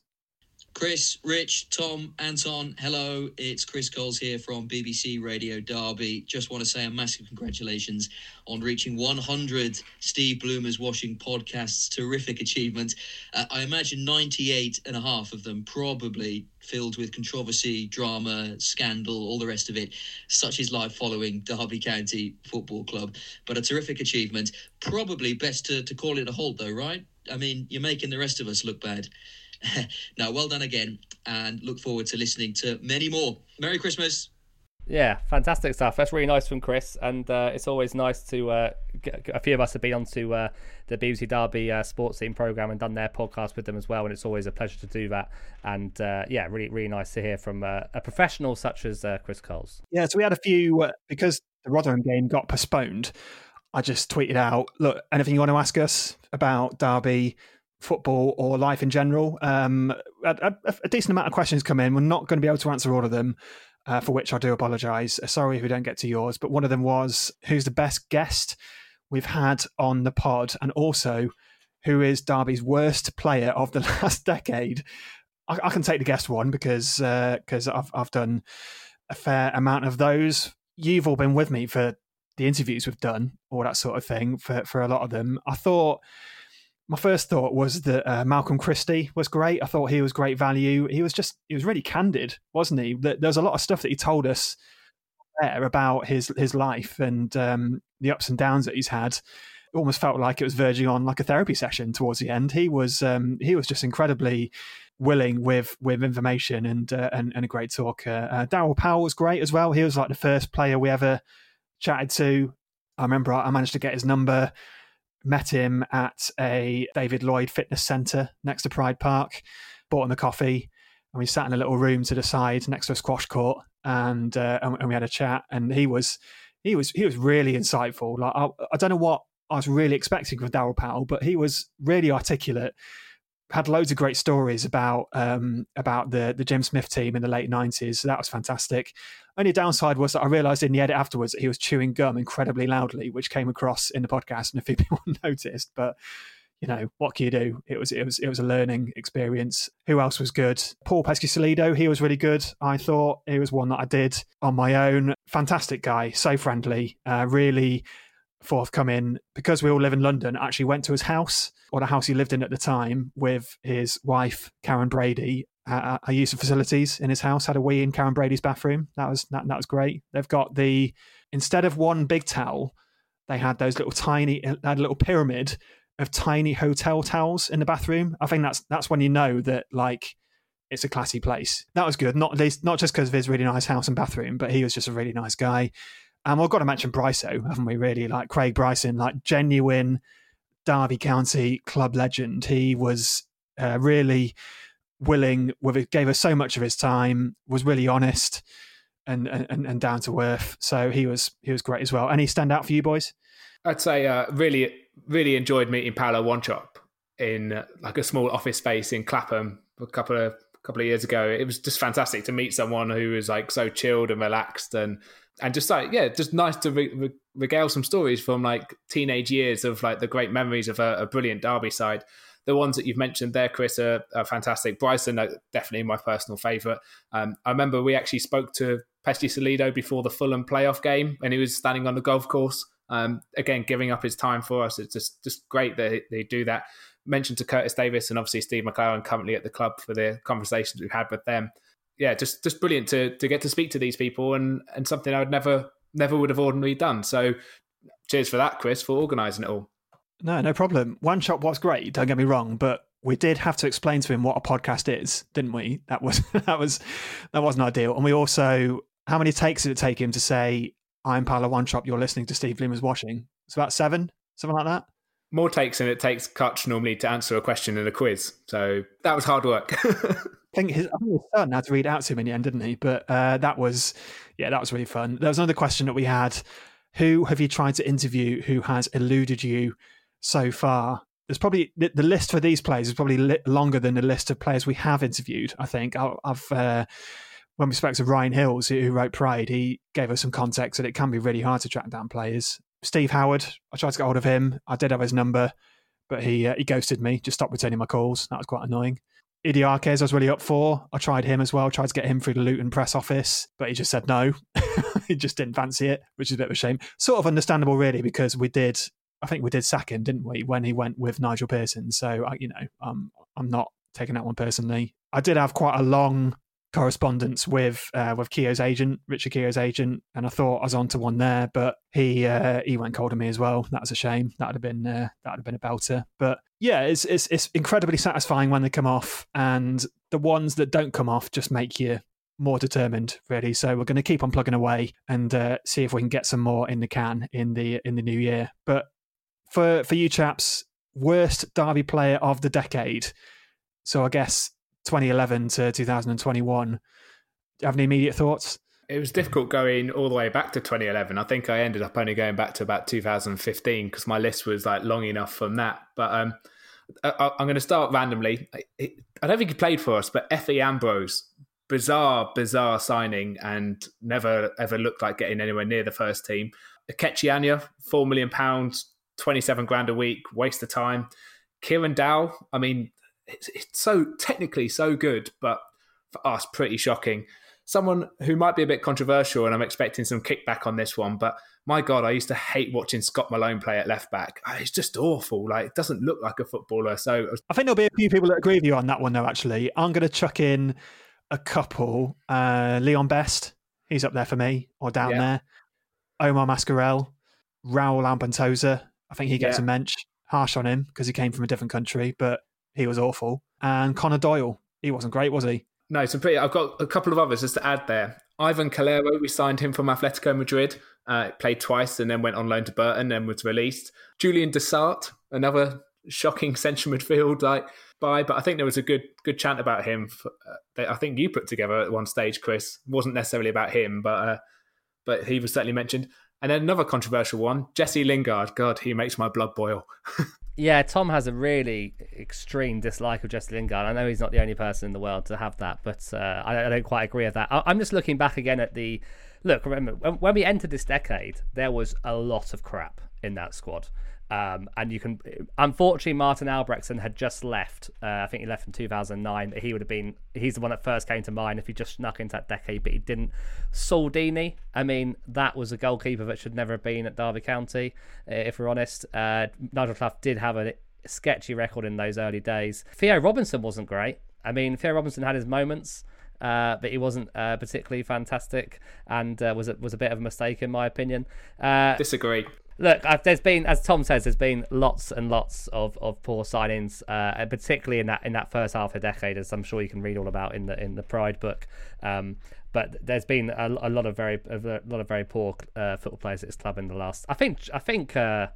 Chris, Rich, Tom, Anton, hello. It's Chris Coles here from BBC Radio Derby. Just want to say a massive congratulations on reaching 100 Steve Bloomer's Watching podcasts. Terrific achievement. Uh, I imagine 98 and a half of them probably filled with controversy, drama, scandal, all the rest of it. Such is life following Derby County Football Club. But a terrific achievement. Probably best to, to call it a halt, though, right? I mean, you're making the rest of us look bad. now, well done again, and look forward to listening to many more. Merry Christmas. Yeah, fantastic stuff. That's really nice from Chris, and uh, it's always nice to uh, get, a few of us have been onto uh, the BBC Derby uh, sports team program and done their podcast with them as well, and it's always a pleasure to do that. And uh, yeah, really, really nice to hear from uh, a professional such as Chris Coles. Yeah, so we had a few because the Rotherham game got postponed. I just tweeted out, look, anything you want to ask us about Derby, football, or life in general? Um, a, a, a, decent amount of questions come in. We're not going to be able to answer all of them, uh, for which I do apologise. Uh, sorry if we don't get to yours, but one of them was who's the best guest we've had on the pod, and also who is Derby's worst player of the last decade. I, I can take the guest one because because uh, I've I've done a fair amount of those. You've all been with me for the interviews we've done, all that sort of thing for for a lot of them. I thought my first thought was that uh, Malcolm Christie was great. I thought he was great value. He was just he was really candid, wasn't he? There's a lot of stuff that he told us there about his his life and um, the ups and downs that he's had. It almost felt like it was verging on like a therapy session towards the end. He was um, he was just incredibly willing with with information and uh, and, and, a great talker. Uh, Darryl Powell was great as well. He was like the first player we ever chatted to. I remember I managed to get his number, met him at a David Lloyd Fitness Centre next to Pride Park, bought him a coffee, and we sat in a little room to the side next to a squash court, and uh, and, we had a chat. And he was he was he was really insightful. Like I, I don't know what I was really expecting with Darryl Powell, but he was really articulate had loads of great stories about um, about the the Jim Smith team in the late nineties. So that was fantastic. Only downside was that I realised in the edit afterwards that he was chewing gum incredibly loudly, which came across in the podcast, and a few people noticed. But you know what can you do? It was it was it was a learning experience. Who else was good? Paul Peschisolido, he was really good. I thought he was one that I did on my own. Fantastic guy, so friendly, uh, really forthcoming because we all live in London. Actually, went to his house or the house he lived in at the time with his wife Karen Brady. Uh, I used the facilities in his house. Had a wee in Karen Brady's bathroom. That was that, that was great. They've got the instead of one big towel, they had those little tiny had a little pyramid of tiny hotel towels in the bathroom. I think that's that's when you know that like it's a classy place. That was good. Not least not just because of his really nice house and bathroom, but he was just a really nice guy. And we've got to mention Bryso, haven't we? Really, like Craig Bryson, like genuine Derby County club legend. He was uh, really willing, gave us so much of his time, was really honest and and, and down to earth. So he was he was great as well. Any stand out for you boys? I'd say uh, really really enjoyed meeting Paulo Wanchope in uh, like a small office space in Clapham a couple of couple of years ago. It was just fantastic to meet someone who was like so chilled and relaxed and and just like yeah, just nice to re- re- regale some stories from like teenage years of like the great memories of a, a brilliant Derby side. The ones that you've mentioned there, Chris, are, are fantastic. Bryson, definitely my personal favourite. Um, I remember we actually spoke to Peschisolido before the Fulham playoff game, and he was standing on the golf course. Um, again, giving up his time for us. It's just just great that they do that. Mentioned to Curtis Davies and obviously Steve McClaren currently at the club for the conversations we've had with them. Yeah, just just brilliant to to get to speak to these people and and something I would never never would have ordinarily done. So cheers for that, Chris, for organising it all. No, no problem. One shot was great. Don't get me wrong, but we did have to explain to him what a podcast is, didn't we? That was that was that wasn't ideal. And we also, how many takes did it take him to say, "I'm Paulo One Wanchope. You're listening to Steve Bloomer's Watching"? It's about seven, something like that. More takes than it takes Cutch normally to answer a question in a quiz. So that was hard work. I think his, I think his son had to read out to him in the end, didn't he? But uh, that was, yeah, that was really fun. There was another question that we had: Who have you tried to interview who has eluded you so far? There's probably the, list for these players is probably longer than the list of players we have interviewed. I think I, have uh, when we spoke to Ryan Hills, who wrote Pride, he gave us some context that it can be really hard to track down players. Steve Howard, I tried to get hold of him. I did have his number, but he uh, he ghosted me. Just stopped returning my calls. That was quite annoying. Idiakez I was really up for. I tried him as well. Tried to get him through the Luton press office, but he just said no. he just didn't fancy it, which is a bit of a shame. Sort of understandable, really, because we did. I think we did sack him, didn't we, when he went with Nigel Pearson? So you know, um, I'm not taking that one personally. I did have quite a long correspondence with uh, with Keogh's agent, Richard Keogh's agent, and I thought I was on to one there, but he uh, he went cold on me as well. That was a shame. That would have been uh, that would have been a belter. But yeah, it's, it's it's incredibly satisfying when they come off, and the ones that don't come off just make you more determined, really. So we're going to keep on plugging away and uh, see if we can get some more in the can in the in the new year. But for for you chaps, worst Derby player of the decade. So I guess 2011 to 2021. Do you have any immediate thoughts? It was difficult going all the way back to 2011. I think I ended up only going back to about 2015 because my list was like long enough from that. But um, I, am going to start randomly. I don't think he played for us, but Efe Ambrose, bizarre, bizarre signing and never ever looked like getting anywhere near the first team. Ikechi Anya, four million pounds, 27 grand a week, waste of time. Kieran Dowell, I mean, it's, it's so technically so good, but for us, pretty shocking. Someone who might be a bit controversial, and I'm expecting some kickback on this one, but my God, I used to hate watching Scott Malone play at left back. It's just awful. Like, it doesn't look like a footballer. So I think there'll be a few people that agree with you on that one, though, actually. I'm going to chuck in a couple. Uh, Leon Best, he's up there for me, or down yeah. there. Omar Mascarell, Raul Albentosa. I think he gets yeah. a mensch. Harsh on him because he came from a different country, but he was awful. And Connor Doyle, he wasn't great, was he? No, so pretty. I've got a couple of others just to add there. Ivan Calero, we signed him from Atletico Madrid. Uh, played twice and then went on loan to Burton and was released. Julien De Sart, another shocking central midfield like by, but I think there was a good good chant about him. For, uh, that I think you put together at one stage, Chris. It wasn't necessarily about him, but uh, but he was certainly mentioned. And then another controversial one, Jesse Lingard. God, he makes my blood boil. Yeah, Tom has a really extreme dislike of Jesse Lingard. I know he's not the only person in the world to have that, but uh, I, I, don't quite agree with that. I, am just looking back again at the look. Remember when we entered this decade, there was a lot of crap in that squad. Um, and you can, unfortunately, Martin Albrechtsen had just left. Uh, I think he left in 2009. But he would have been, he's the one that first came to mind if he just snuck into that decade, but he didn't. Saul Deeney, I mean, that was a goalkeeper that should never have been at Derby County, if we're honest. Uh, Nigel Clough did have a sketchy record in those early days. Theo Robinson wasn't great. I mean, Theo Robinson had his moments. Uh, but he wasn't uh, particularly fantastic and uh, was a, was a bit of a mistake in my opinion. Uh, Disagree look, I've, there's been, as Tom says, there's been lots and lots of, of poor signings, uh, particularly in that in that first half of the decade, as I'm sure you can read all about in the in the Pride book. Um, but there's been a, a, lot of very a lot of very poor uh, football players at this club in the last. I think I think uh,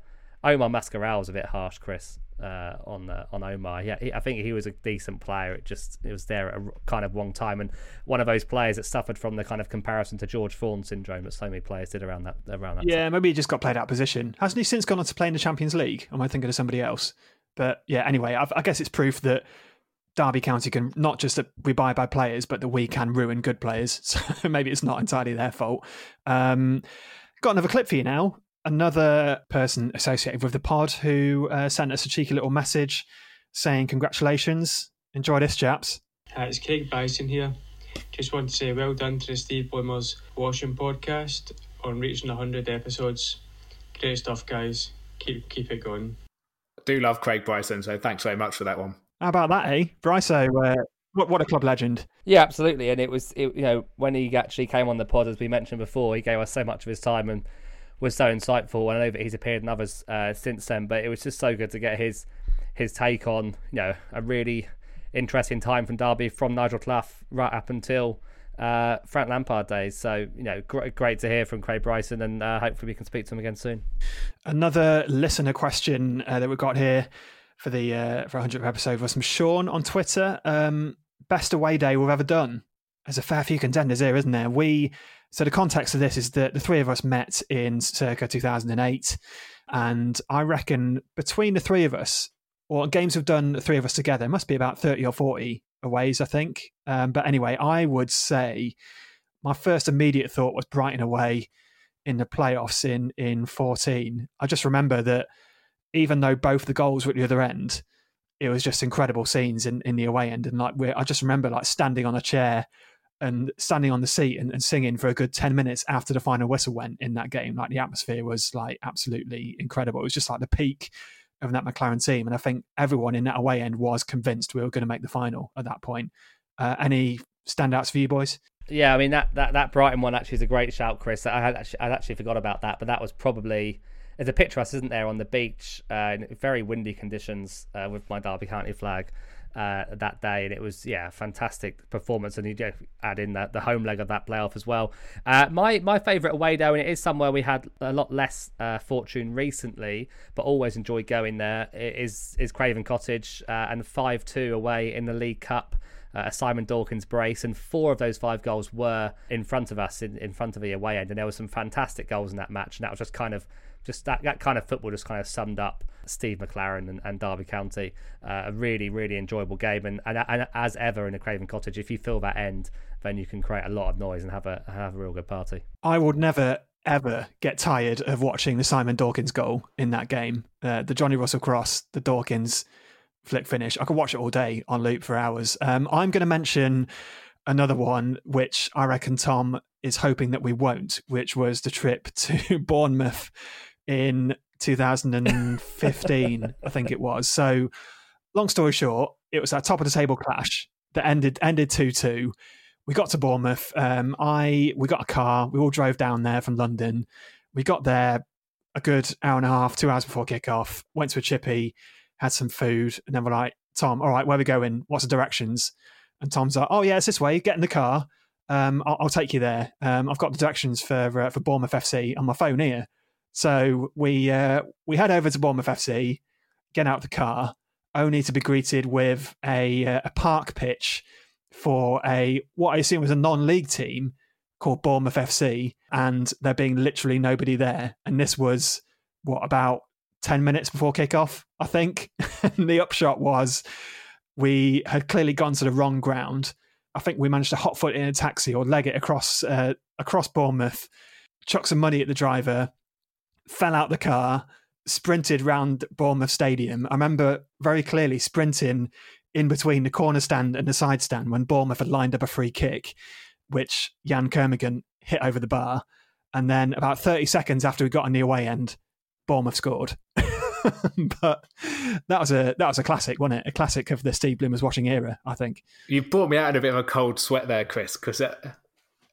Omar Mascarell was a bit harsh, Chris. Uh, on uh, on Omar. Yeah, he, I think he was a decent player. It just it was there at a kind of wrong time, and one of those players that suffered from the kind of comparison to George Vaughan syndrome that so many players did around that around that. Yeah, time. maybe he just got played out of position. Hasn't he since gone on to play in the Champions League? Am I thinking of somebody else? But yeah, anyway, I've, I guess it's proof that Derby County can not just that we buy bad players, but that we can ruin good players. So maybe it's not entirely their fault. Um, got another clip for you now. Another person associated with the pod who uh, sent us a cheeky little message saying congratulations. Enjoy this, chaps. Hi, it's Craig Bryson here. Just want to say well done to the Steve Bloomers Watching podcast on reaching 100 episodes. Great stuff, guys. Keep keep it going. I Do love Craig Bryson, so thanks very much for that one. How about that, eh? Bryso, uh, what, what a club legend. Yeah, absolutely. And it was, it, you know, when he actually came on the pod, as we mentioned before, he gave us so much of his time and was so insightful. And I know that he's appeared in others uh, since then, but it was just so good to get his his take on, you know, a really interesting time from Derby from Nigel Clough right up until uh, Frank Lampard days. So, you know, great, great to hear from Craig Bryson, and uh, hopefully we can speak to him again soon. Another listener question uh, that we've got here for the uh, for 100th episode was from Sean on Twitter. Um, best away day we've ever done. There's a fair few contenders here, isn't there? We so the context of this is that the three of us met in circa 2008, and I reckon between the three of us, or games we've done the three of us together, must be about 30 or 40 aways, I think. Um, but anyway, I would say my first immediate thought was Brighton away in the playoffs in in 14. I just remember that even though both the goals were at the other end, it was just incredible scenes in, in the away end. And like, I just remember like standing on a chair and standing on the seat and, and, singing for a good 10 minutes after the final whistle went in that game. Like, the atmosphere was like absolutely incredible. It was just like the peak of that McClaren team. And I think everyone in that away end was convinced we were going to make the final at that point. Uh, any standouts for you boys? Yeah, I mean that, that that Brighton one actually is a great shout, Chris. I had actually I actually forgot about that, but that was probably there's a picture of us, isn't there, on the beach uh, in very windy conditions uh, with my Derby County flag uh, that day, and it was yeah, fantastic performance. And you know, add in the, the home leg of that playoff as well. Uh, my my favourite away though, and it is somewhere we had a lot less uh, fortune recently, but always enjoyed going there. Is is Craven Cottage uh, and five two away in the League Cup. A Simon Dawkins brace, and four of those five goals were in front of us, in, in front of the away end, and there were some fantastic goals in that match, and that was just kind of just that, that kind of football just kind of summed up Steve McClaren and, and Derby County. Uh, a really, really enjoyable game. And, and, and, as ever in a Craven Cottage, if you fill that end, then you can create a lot of noise and have a have a real good party. I would never ever get tired of watching the Simon Dawkins goal in that game. Uh, the Johnny Russell cross, the Dawkins flick finish. I could watch it all day on loop for hours. Um, I'm going to mention another one, which I reckon Tom is hoping that we won't, which was the trip to Bournemouth in 2015, I think it was. So, long story short, it was that top of the table clash that ended ended two two. We got to Bournemouth. Um, I we got a car. We all drove down there from London. We got there a good hour and a half, two hours before kickoff. Went to a chippy, had some food, and then we're like, Tom, all right, where are we going? What's the directions? And Tom's like, oh yeah, it's this way. Get in the car. Um, I'll, I'll, take you there. Um, I've got the directions for uh, for Bournemouth FC on my phone here. So we uh, we head over to Bournemouth FC, get out the car, only to be greeted with a uh, a park pitch for a what I assume was a non-league team called Bournemouth FC, and there being literally nobody there. And this was what about ten minutes before kickoff, I think. the upshot was we had clearly gone to the wrong ground. I think we managed to hot foot in a taxi or leg it across uh, across Bournemouth, chuck some money at the driver, fell out the car, sprinted round Bournemouth Stadium. I remember very clearly sprinting in between the corner stand and the side stand when Bournemouth had lined up a free kick, which Jan Kermorgant hit over the bar. And then about 30 seconds after we got on the away end, Bournemouth scored. but that was a that was a classic, wasn't it? A classic of the Steve Bloomers watching era, I think. You brought me out in a bit of a cold sweat there, Chris, because uh,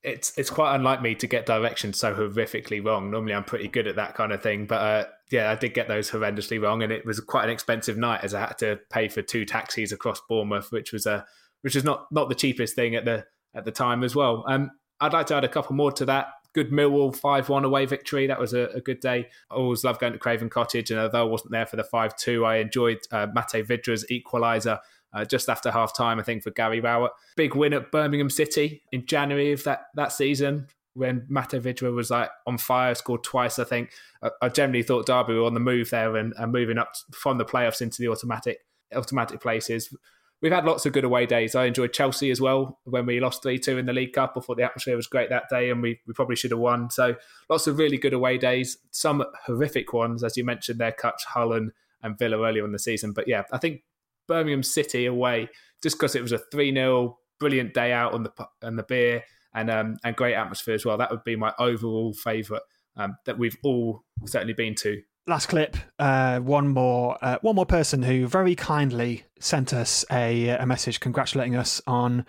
it's it's quite unlike me to get directions so horrifically wrong. Normally, I'm pretty good at that kind of thing, but uh, yeah, I did get those horrendously wrong, and it was quite an expensive night as I had to pay for two taxis across Bournemouth, which was a which was not not the cheapest thing at the at the time as well. Um, I'd like to add a couple more to that. good Millwall 5 1 away victory. That was a, a, good day. I always love going to Craven Cottage, and although I wasn't there for the 5 2, I enjoyed uh, Matej Vydra's equaliser. Uh, just after half time, I think, for Gary Rowett. Big win at Birmingham City in January of that, that season when Matej Vydra was like on fire, scored twice, I think. I, I generally thought Derby were on the move there and, and moving up from the playoffs into the automatic automatic places we've had lots of good away days. I enjoyed Chelsea as well when we lost 3 2 in the League Cup. I thought the atmosphere was great that day and we, we probably should have won. So lots of really good away days, some horrific ones, as you mentioned there, Cutch, Hull, and, and Villa earlier in the season. But yeah, I think Birmingham City away, just because it was a 3 0 brilliant day out on the on the beer and um, and great atmosphere as well. That would be my overall favourite um, that we've all certainly been to last clip, uh, one more uh, one more person who very kindly sent us a, a message congratulating us on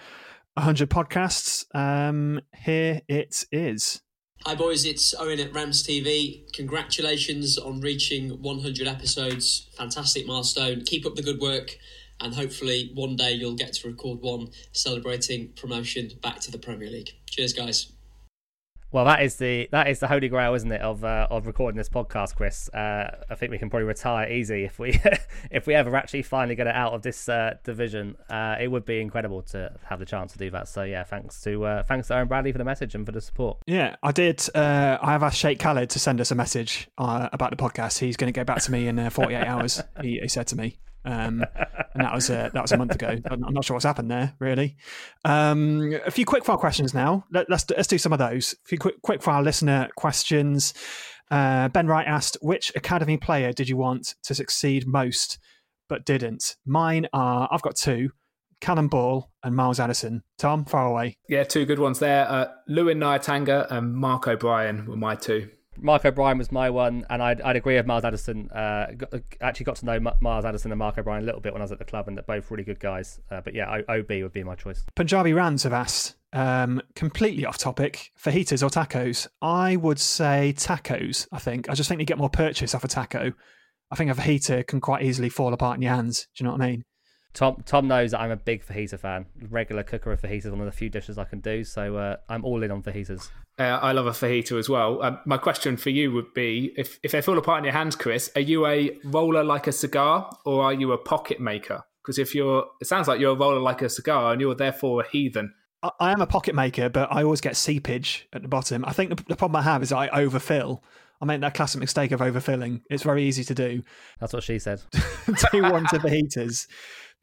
100 podcasts. Um, here it is. Hi, boys. It's Owen at Rams TV. Congratulations on reaching 100 episodes. Fantastic milestone. Keep up the good work, and hopefully, one day you'll get to record one celebrating promotion back to the Premier League. Cheers, guys. Well, that is the that is the holy grail, isn't it, of uh, of recording this podcast, Chris? Uh, I think we can probably retire easy if we if we ever actually finally get it out of this uh, division. Uh, it would be incredible to have the chance to do that. So yeah, thanks to uh, thanks to Aaron Bradley for the message and for the support. Yeah, I did. Uh, I have asked Sheikh Khaled to send us a message about the podcast. He's going to get back to me in 48 hours. He, he said to me. Um, and that was a, that was a month ago. I'm not sure what's happened there, really. Um, a few quick fire questions now. Let, us let's do some of those. A few quick quick fire listener questions. Uh, ben Wright asked, which academy player did you want to succeed most but didn't? Mine are I've got two. Callum Ball and Miles Addison. Tom, far away. Yeah, two good ones there. Uh, Lewin Nyatanga and Mark O'Brien were my two. Mark O'Brien was my one, and I'd, I'd agree with Miles Addison. Uh, actually got to know Miles Addison and Mark O'Brien a little bit when I was at the club, and they're both really good guys. Uh, but yeah, OB would be my choice. Punjabi Rams have asked, um, completely off topic, fajitas or tacos? I would say tacos, I think. I just think you get more purchase off a taco. I think a fajita can quite easily fall apart in your hands. Do you know what I mean? Tom Tom knows that I'm a big fajita fan. Regular cooker of fajitas, one of the few dishes I can do. So uh, I'm all in on fajitas. Uh, I love a fajita as well. Um, my question for you would be: if if they fall apart in your hands, Chris, are you a roller like a cigar, or are you a pocket maker? Because if you're, it sounds like you're a roller like a cigar, and you're therefore a heathen. I, I am a pocket maker, but I always get seepage at the bottom. I think the, the problem I have is I overfill. I make that classic mistake of overfilling. It's very easy to do. That's what she said. Two one to fajitas.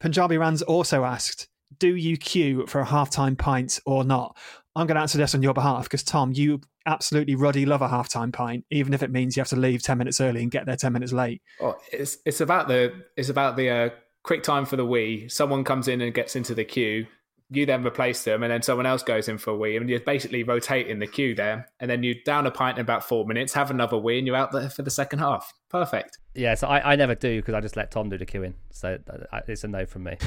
Punjabi Rams also asked, do you queue for a halftime pint or not? I'm going to answer this on your behalf because, Tom, you absolutely ruddy love a halftime pint, even if it means you have to leave 10 minutes early and get there 10 minutes late. Oh, it's, it's about the, it's about the uh, quick time for the wee. Someone comes in and gets into the queue. You then replace them, and then someone else goes in for a wee, and you're basically rotating the queue there. And then you down a pint in about four minutes, have another wee, and you're out there for the second half. Perfect. Yeah, so I, I never do because I just let Tom do the queuing. So uh, it's a no from me.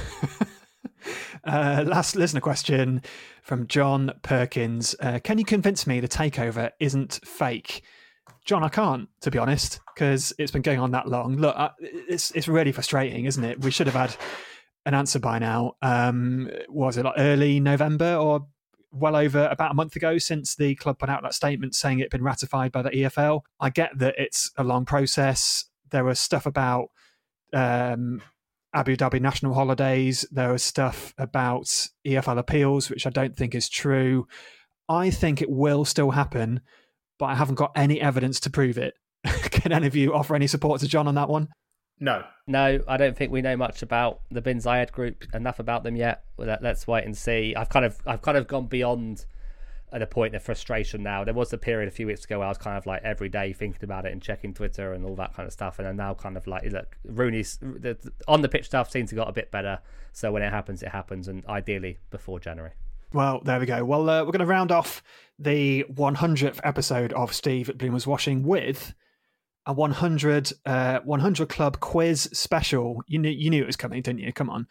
uh, last listener question from John Perkins. Uh, can you convince me the takeover isn't fake? John, I can't, to be honest, because it's been going on that long. Look, uh, it's it's really frustrating, isn't it? We should have had an answer by now. Um, was it like early November or well over about a month ago since the club put out that statement saying it had been ratified by the EFL? I get that it's a long process. There was stuff about um, Abu Dhabi national holidays. There was stuff about EFL appeals, which I don't think is true. I think it will still happen, but I haven't got any evidence to prove it. Can any of you offer any support to John on that one? No. No, I don't think we know much about the Bin Zayed group, enough about them yet. Let's wait and see. I've kind of I've kind of gone beyond the point of frustration now. There was a period a few weeks ago where I was kind of like every day thinking about it and checking Twitter and all that kind of stuff. And I'm now kind of like, look, Rooney's the, on the pitch stuff seems to got a bit better. So when it happens, it happens, and ideally before January. Well, there we go. Well, uh, we're going to round off the 100th episode of Steve at Bloomers Watching with a 100 uh, 100 club quiz special. You knew you knew it was coming, didn't you? Come on,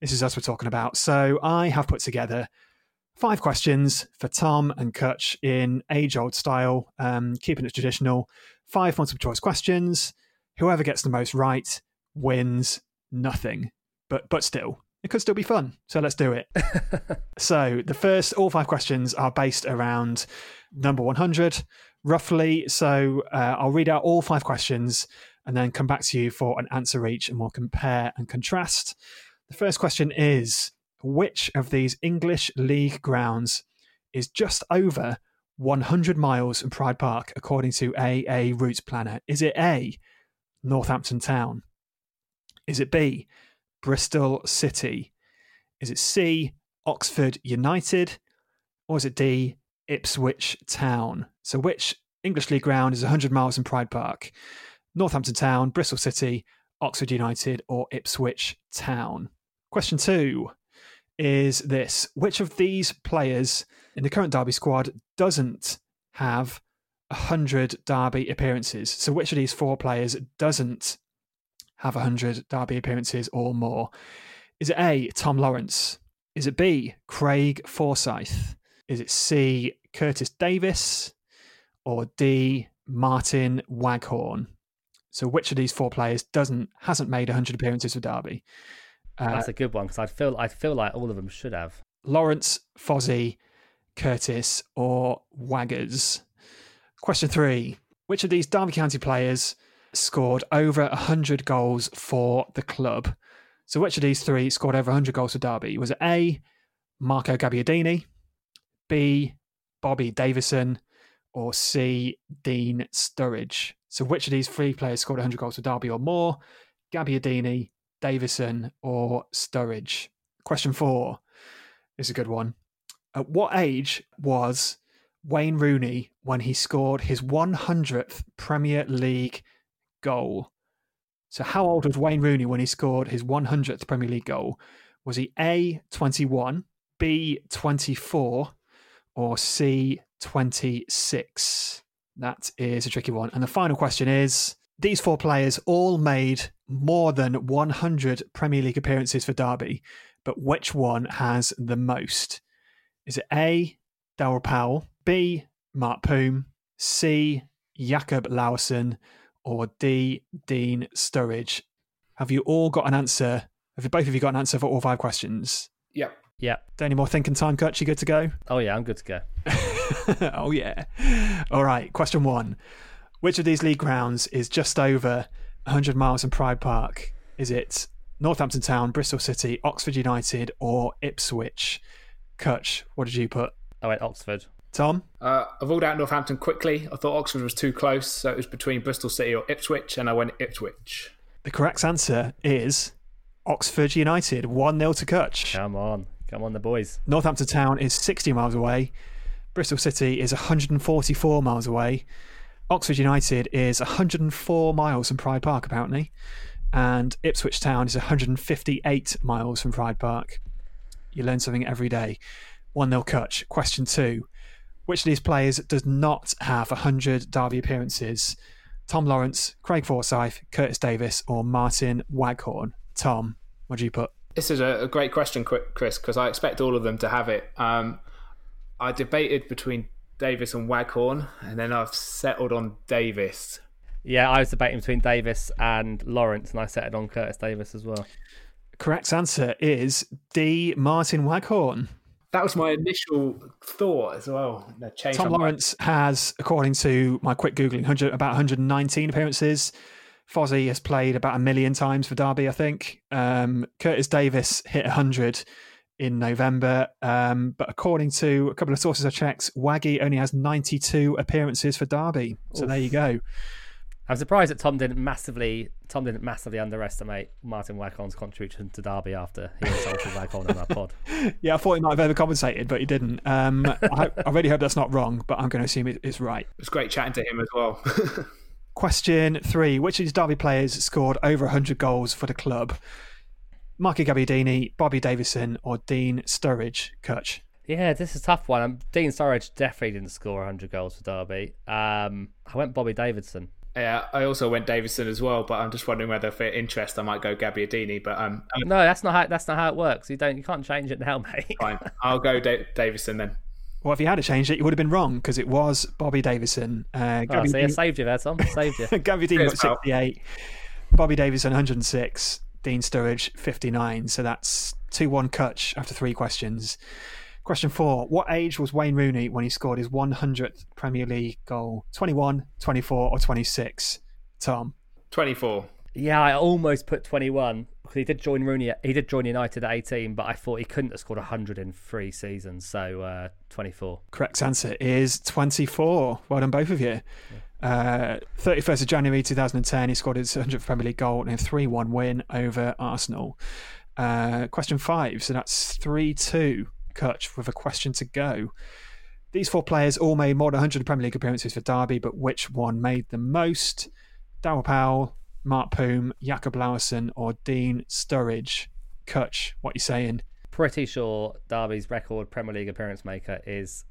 this is us we're talking about. So I have put together five questions for Tom and Cutch in age old style, um, keeping it traditional. Five multiple choice questions. Whoever gets the most right wins nothing. But but still, It could still be fun. So let's do it. so the first, all five questions are based around number 100, roughly. So uh, I'll read out all five questions and then come back to you for an answer each and we'll compare and contrast. The first question is Which of these English League grounds is just over 100 miles from Pride Park according to AA Routes Planner? Is it A, Northampton Town? Is it B, Bristol City? Is it C, Oxford United? Or is it D, Ipswich Town? So, which English League ground is 100 miles from Pride Park? Northampton Town, Bristol City, Oxford United, or Ipswich Town? Question two is this Which of these players in the current Derby squad doesn't have 100 Derby appearances? So, which of these four players doesn't have 100 Derby appearances or more? Is it A, Tom Lawrence? Is it B, Craig Forsyth? Is it C, Curtis Davies? Or D, Martin Waghorn? So, which of these four players doesn't hasn't made 100 appearances for Derby? Uh, That's a good one because I feel I feel like all of them should have. Lawrence, Fozzie, Curtis, or Waggers. Question three: Which of these Derby County players scored over 100 goals for the club? So, which of these three scored over 100 goals for Derby? Was it A. Marco Gabbiadini, B. Bobby Davison, or C. Dean Sturridge? So, which of these three players scored 100 goals for Derby or more? Gabbiadini, Davison, or Sturridge? Question four is a good one. At what age was Wayne Rooney when he scored his 100th Premier League goal? So, how old was Wayne Rooney when he scored his 100th Premier League goal? Was he A, 21, B, 24, or C, 26? That is a tricky one. And the final question is these four players all made more than 100 Premier League appearances for Derby, but which one has the most? Is it A, Darryl Powell, B, Mart Poom, C, Jacob Laursen, or D, Dean Sturridge? Have you all got an answer? Have you, both of you got an answer for all five questions? Yep. Yeah. Any more thinking time, Cutch? You good to go? Oh yeah, I'm good to go. oh yeah. All right. Question one: Which of these league grounds is just over 100 miles from Pride Park? Is it Northampton Town, Bristol City, Oxford United, or Ipswich? Cutch, what did you put? I went Oxford. Tom? Uh, I ruled out Northampton quickly. I thought Oxford was too close, so it was between Bristol City or Ipswich, and I went Ipswich. The correct answer is Oxford United, 1 0 to Cutch. Come on. Come on, the boys. Northampton Town is 60 miles away. Bristol City is 144 miles away. Oxford United is 104 miles from Pride Park, apparently. And Ipswich Town is 158 miles from Pride Park. You learn something every day. 1 0 Cutch. Question two Which of these players does not have 100 Derby appearances? Tom Lawrence, Craig Forsyth, Curtis Davies, or Martin Waghorn? Tom, what do you put? This is a, a great question, Chris, because I expect all of them to have it. Um, I debated between Davies and Waghorn, and then I've settled on Davies. Yeah, I was debating between Davies and Lawrence, and I settled on Curtis Davies as well. Correct answer is D. Martin Waghorn. That was my initial thought as well. Tom Lawrence has, according to my quick googling, 100, about 119 appearances. Fozzie has played about a million times for Derby, I think. Um, Curtis Davies hit 100 in November. Um, but according to a couple of sources I checked, Waggy only has 92 appearances for Derby. So Oof. there you go. I'm surprised that Tom didn't massively Tom didn't massively underestimate Martin Waghorn's contribution to Derby after he insulted Waghorn in that pod. Yeah, I thought he might have overcompensated, but he didn't. Um, I, I, really hope that's not wrong, but I'm going to assume it, it's right. It's great chatting to him as well. Question three: Which of these Derby players scored over 100 goals for the club? Marco Gabbiadini, Bobby Davison, or Dean Sturridge? Cutch. Yeah, this is a tough one. Um, Dean Sturridge definitely didn't score 100 goals for Derby. Um, I went Bobby Davidson. Yeah, I also went Davison as well, but I'm just wondering whether for interest I might go Gabbiadini. But um, no, that's not how that's not how it works. You don't you can't change it now, mate. Fine, I'll go da- Davison then. Well, if you had changed it, you would have been wrong because it was Bobby Davison. Uh, oh, so saved you there, Tom. Saved you. Gabbiadini got 68. Bobby Davison 106. Dean Sturridge 59. So that's 2 1 Cutch after three questions. Question four What age was Wayne Rooney when he scored his 100th Premier League goal? 21, 24, or 26? Tom. 24. Yeah, I almost put 21 because he did join Rooney. He did join United at 18, but I thought he couldn't have scored 100 in three seasons. So uh, 24. Correct answer is 24. Well done, both of you. Uh, 31st of January 2010, he scored his 100th Premier League goal in a 3 1 win over Arsenal. Uh, question five. So that's 3 2. Cutch with a question to go. These four players all made more than 100 Premier League appearances for Derby, but which one made the most? Darryl Powell, Mart Poom, Jacob Laursen, or Dean Sturridge? Cutch, what are you saying? Pretty sure Derby's record Premier League appearance maker is.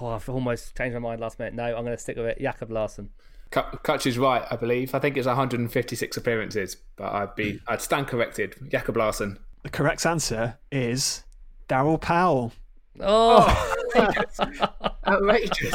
Oh, I've almost changed my mind last minute. No, I'm going to stick with it. Jacob Laursen. Cutch is right, I believe. I think it's 156 appearances, but I'd be I'd stand corrected. Jakob Laursen. The correct answer is Darryl Powell. Oh, outrageous!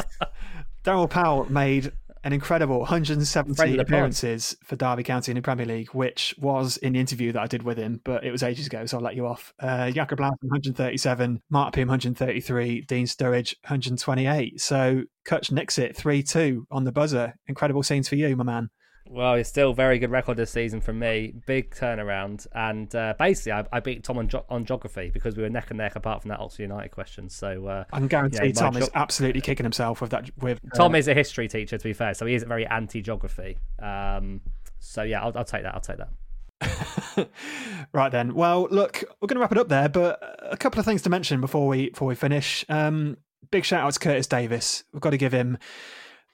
Darryl Powell made an incredible Friend 170 of the appearances for Derby County in the Premier League, which was in the interview that I did with him, but it was ages ago, so I'll let you off. Uh, Jacob Laursen, 137, Mart Poom, 133, Dean Sturridge, 128. So Cutch nicks it 3 2 on the buzzer. Incredible scenes for you, my man. Well, it's still very good record this season from me. Big turnaround, and uh, basically, I, I beat Tom on, on geography because we were neck and neck apart from that Oxford United question. So uh, I can guarantee Yeah, Tom is absolutely kicking himself with that. With uh, Tom is a history teacher, to be fair, so he isn't very anti-geography. Um, so yeah, I'll, I'll take that. I'll take that. right then. Well, look, we're going to wrap it up there, but a couple of things to mention before we before we finish. Um, big shout out to Curtis Davies. We've got to give him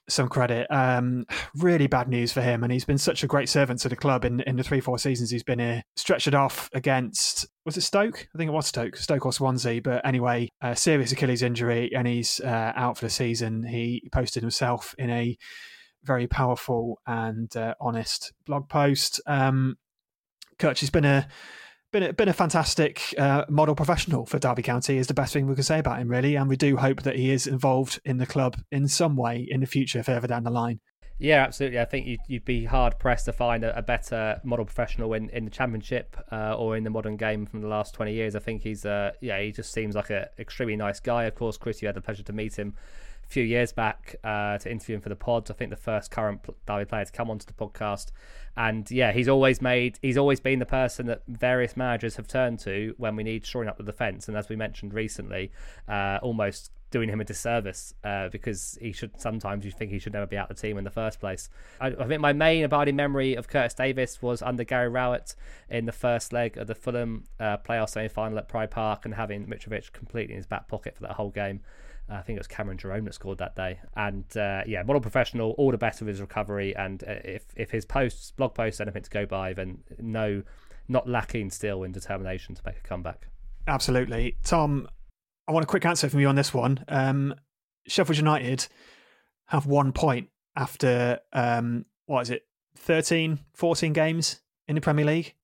some credit. Um, really bad news for him, and he's been such a great servant to the club in in the three four seasons he's been here. Stretched it off against was it Stoke? I think it was Stoke, Stoke or Swansea. But anyway, serious Achilles injury, and he's uh, out for the season. He posted himself in a very powerful and uh, honest blog post. Um, Kutch has been a been a, been a fantastic uh, model professional for Derby County is the best thing we can say about him really and we do hope that he is involved in the club in some way in the future further down the line Yeah, absolutely. I think you'd, you'd be hard pressed to find a, a better model professional in, in the championship uh, or in the modern game from the last twenty years. I think he's uh, yeah, he just seems like an extremely nice guy. Of course, Chris, you had the pleasure to meet him few years back uh, to interview him for the pods. I think the first current Derby player to come onto the podcast, and yeah, he's always made he's always been the person that various managers have turned to when we need shoring up the defence. And as we mentioned recently, uh, almost doing him a disservice uh, because he should sometimes you think he should never be out of the team in the first place. I, I think my main abiding memory of Curtis Davies was under Gary Rowett in the first leg of the Fulham uh, playoff semi final at Pride Park and having Mitrovic completely in his back pocket for that whole game. I think it was Cameron Jerome that scored that day. And uh, yeah, model professional, all the best with his recovery. And uh, if if his posts, blog posts, anything to go by, then no, not lacking still in determination to make a comeback. absolutely Tom I want a quick answer from you on this one um, Sheffield United have one point after um, what is it 13 14 games in the Premier League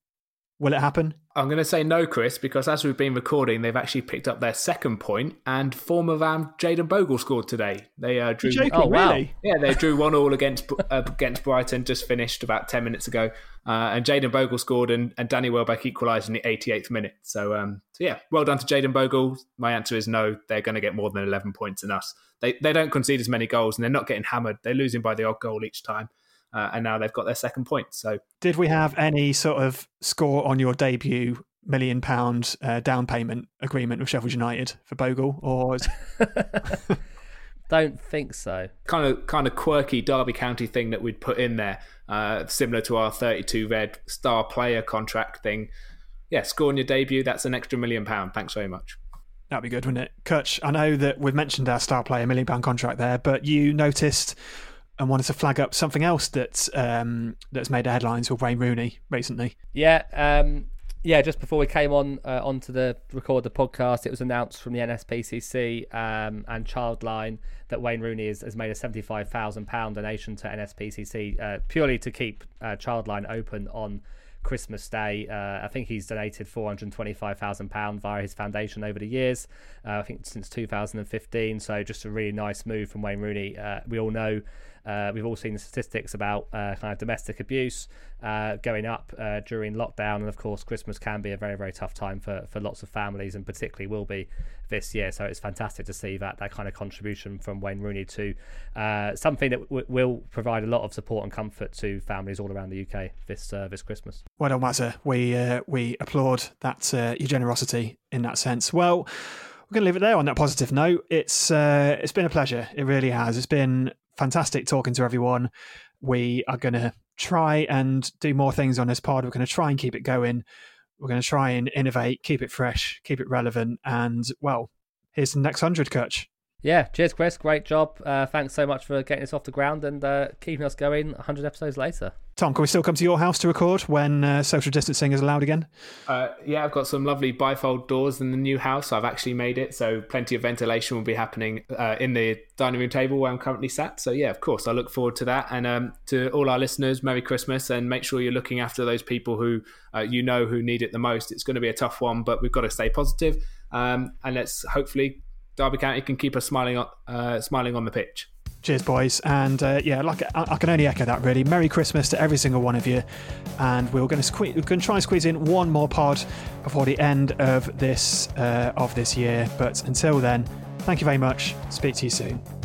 will it happen I'm going to say no, Chris, because as we've been recording, they've actually picked up their second point, and former Ram Jayden Bogle scored today. They uh, drew. Joking, Oh, wow. really Yeah, they drew one all against uh, against Brighton, just finished about ten minutes ago, uh, and Jayden Bogle scored, and, and Danny Welbeck equalised in the 88th minute. So, um, so yeah, well done to Jayden Bogle. My answer is no. They're going to get more than 11 points than us. They they don't concede as many goals, and they're not getting hammered. They're losing by the odd goal each time, uh, and now they've got their second point. So Did we have any sort of score on your debut million pound uh, down payment agreement with Sheffield United for Bogle, or Don't think so. kind of kind of quirky Derby County thing that we'd put in there, uh, similar to our 32 red star player contract thing. Yeah, scoring your debut, that's an extra million pound. Thanks very much. that'd be good, wouldn't it? Cutch, I know that we've mentioned our star player million pound contract there, but you noticed and wanted to flag up something else that's um, that's made the headlines with Wayne Rooney recently. Yeah, um, yeah. Just before we came on uh, onto the record the podcast, it was announced from the NSPCC um, and Childline that Wayne Rooney has, has made a seventy-five thousand pound donation to NSPCC uh, purely to keep uh, Childline open on Christmas Day. Uh, I think he's donated £425,000 via his foundation over the years, uh, I think since 2015. So just a really nice move from Wayne Rooney. Uh, we all know uh, we've all seen the statistics about uh, kind of domestic abuse uh, going up uh, during lockdown, and of course, Christmas can be a very, very tough time for, for lots of families, and particularly will be this year. So it's fantastic to see that that kind of contribution from Wayne Rooney to uh, something that w- will provide a lot of support and comfort to families all around the UK this uh, this Christmas. Well done, Wazza. We we applaud that your generosity in that sense. Well we're going to leave it there on that positive note. It's uh, it's been a pleasure. It really has. It's been fantastic talking to everyone. We are going to try and do more things on this pod. We're going to try and keep it going. We're going to try and innovate, keep it fresh, keep it relevant. And well, here's the next 100, Cutch. Yeah, cheers, Chris. Great job. Uh, thanks so much for getting us off the ground and uh, keeping us going 100 episodes later. Tom, can we still come to your house to record when uh, social distancing is allowed again? Uh, yeah, I've got some lovely bifold doors in the new house. I've actually made it, so plenty of ventilation will be happening uh, in the dining room table where I'm currently sat. So, yeah, of course, I look forward to that. And um, to all our listeners, Merry Christmas and make sure you're looking after those people who uh, you know who need it the most. It's going to be a tough one, but we've got to stay positive. Um, and let's hopefully Derby County can keep us smiling on, uh, smiling on the pitch. Cheers, boys. And uh, yeah, like I, I, can only echo that really. Merry Christmas to every single one of you. And we're going to squeeze, we're going to try and squeeze in one more pod before the end of this uh, of this year. But until then, thank you very much. Speak to you soon.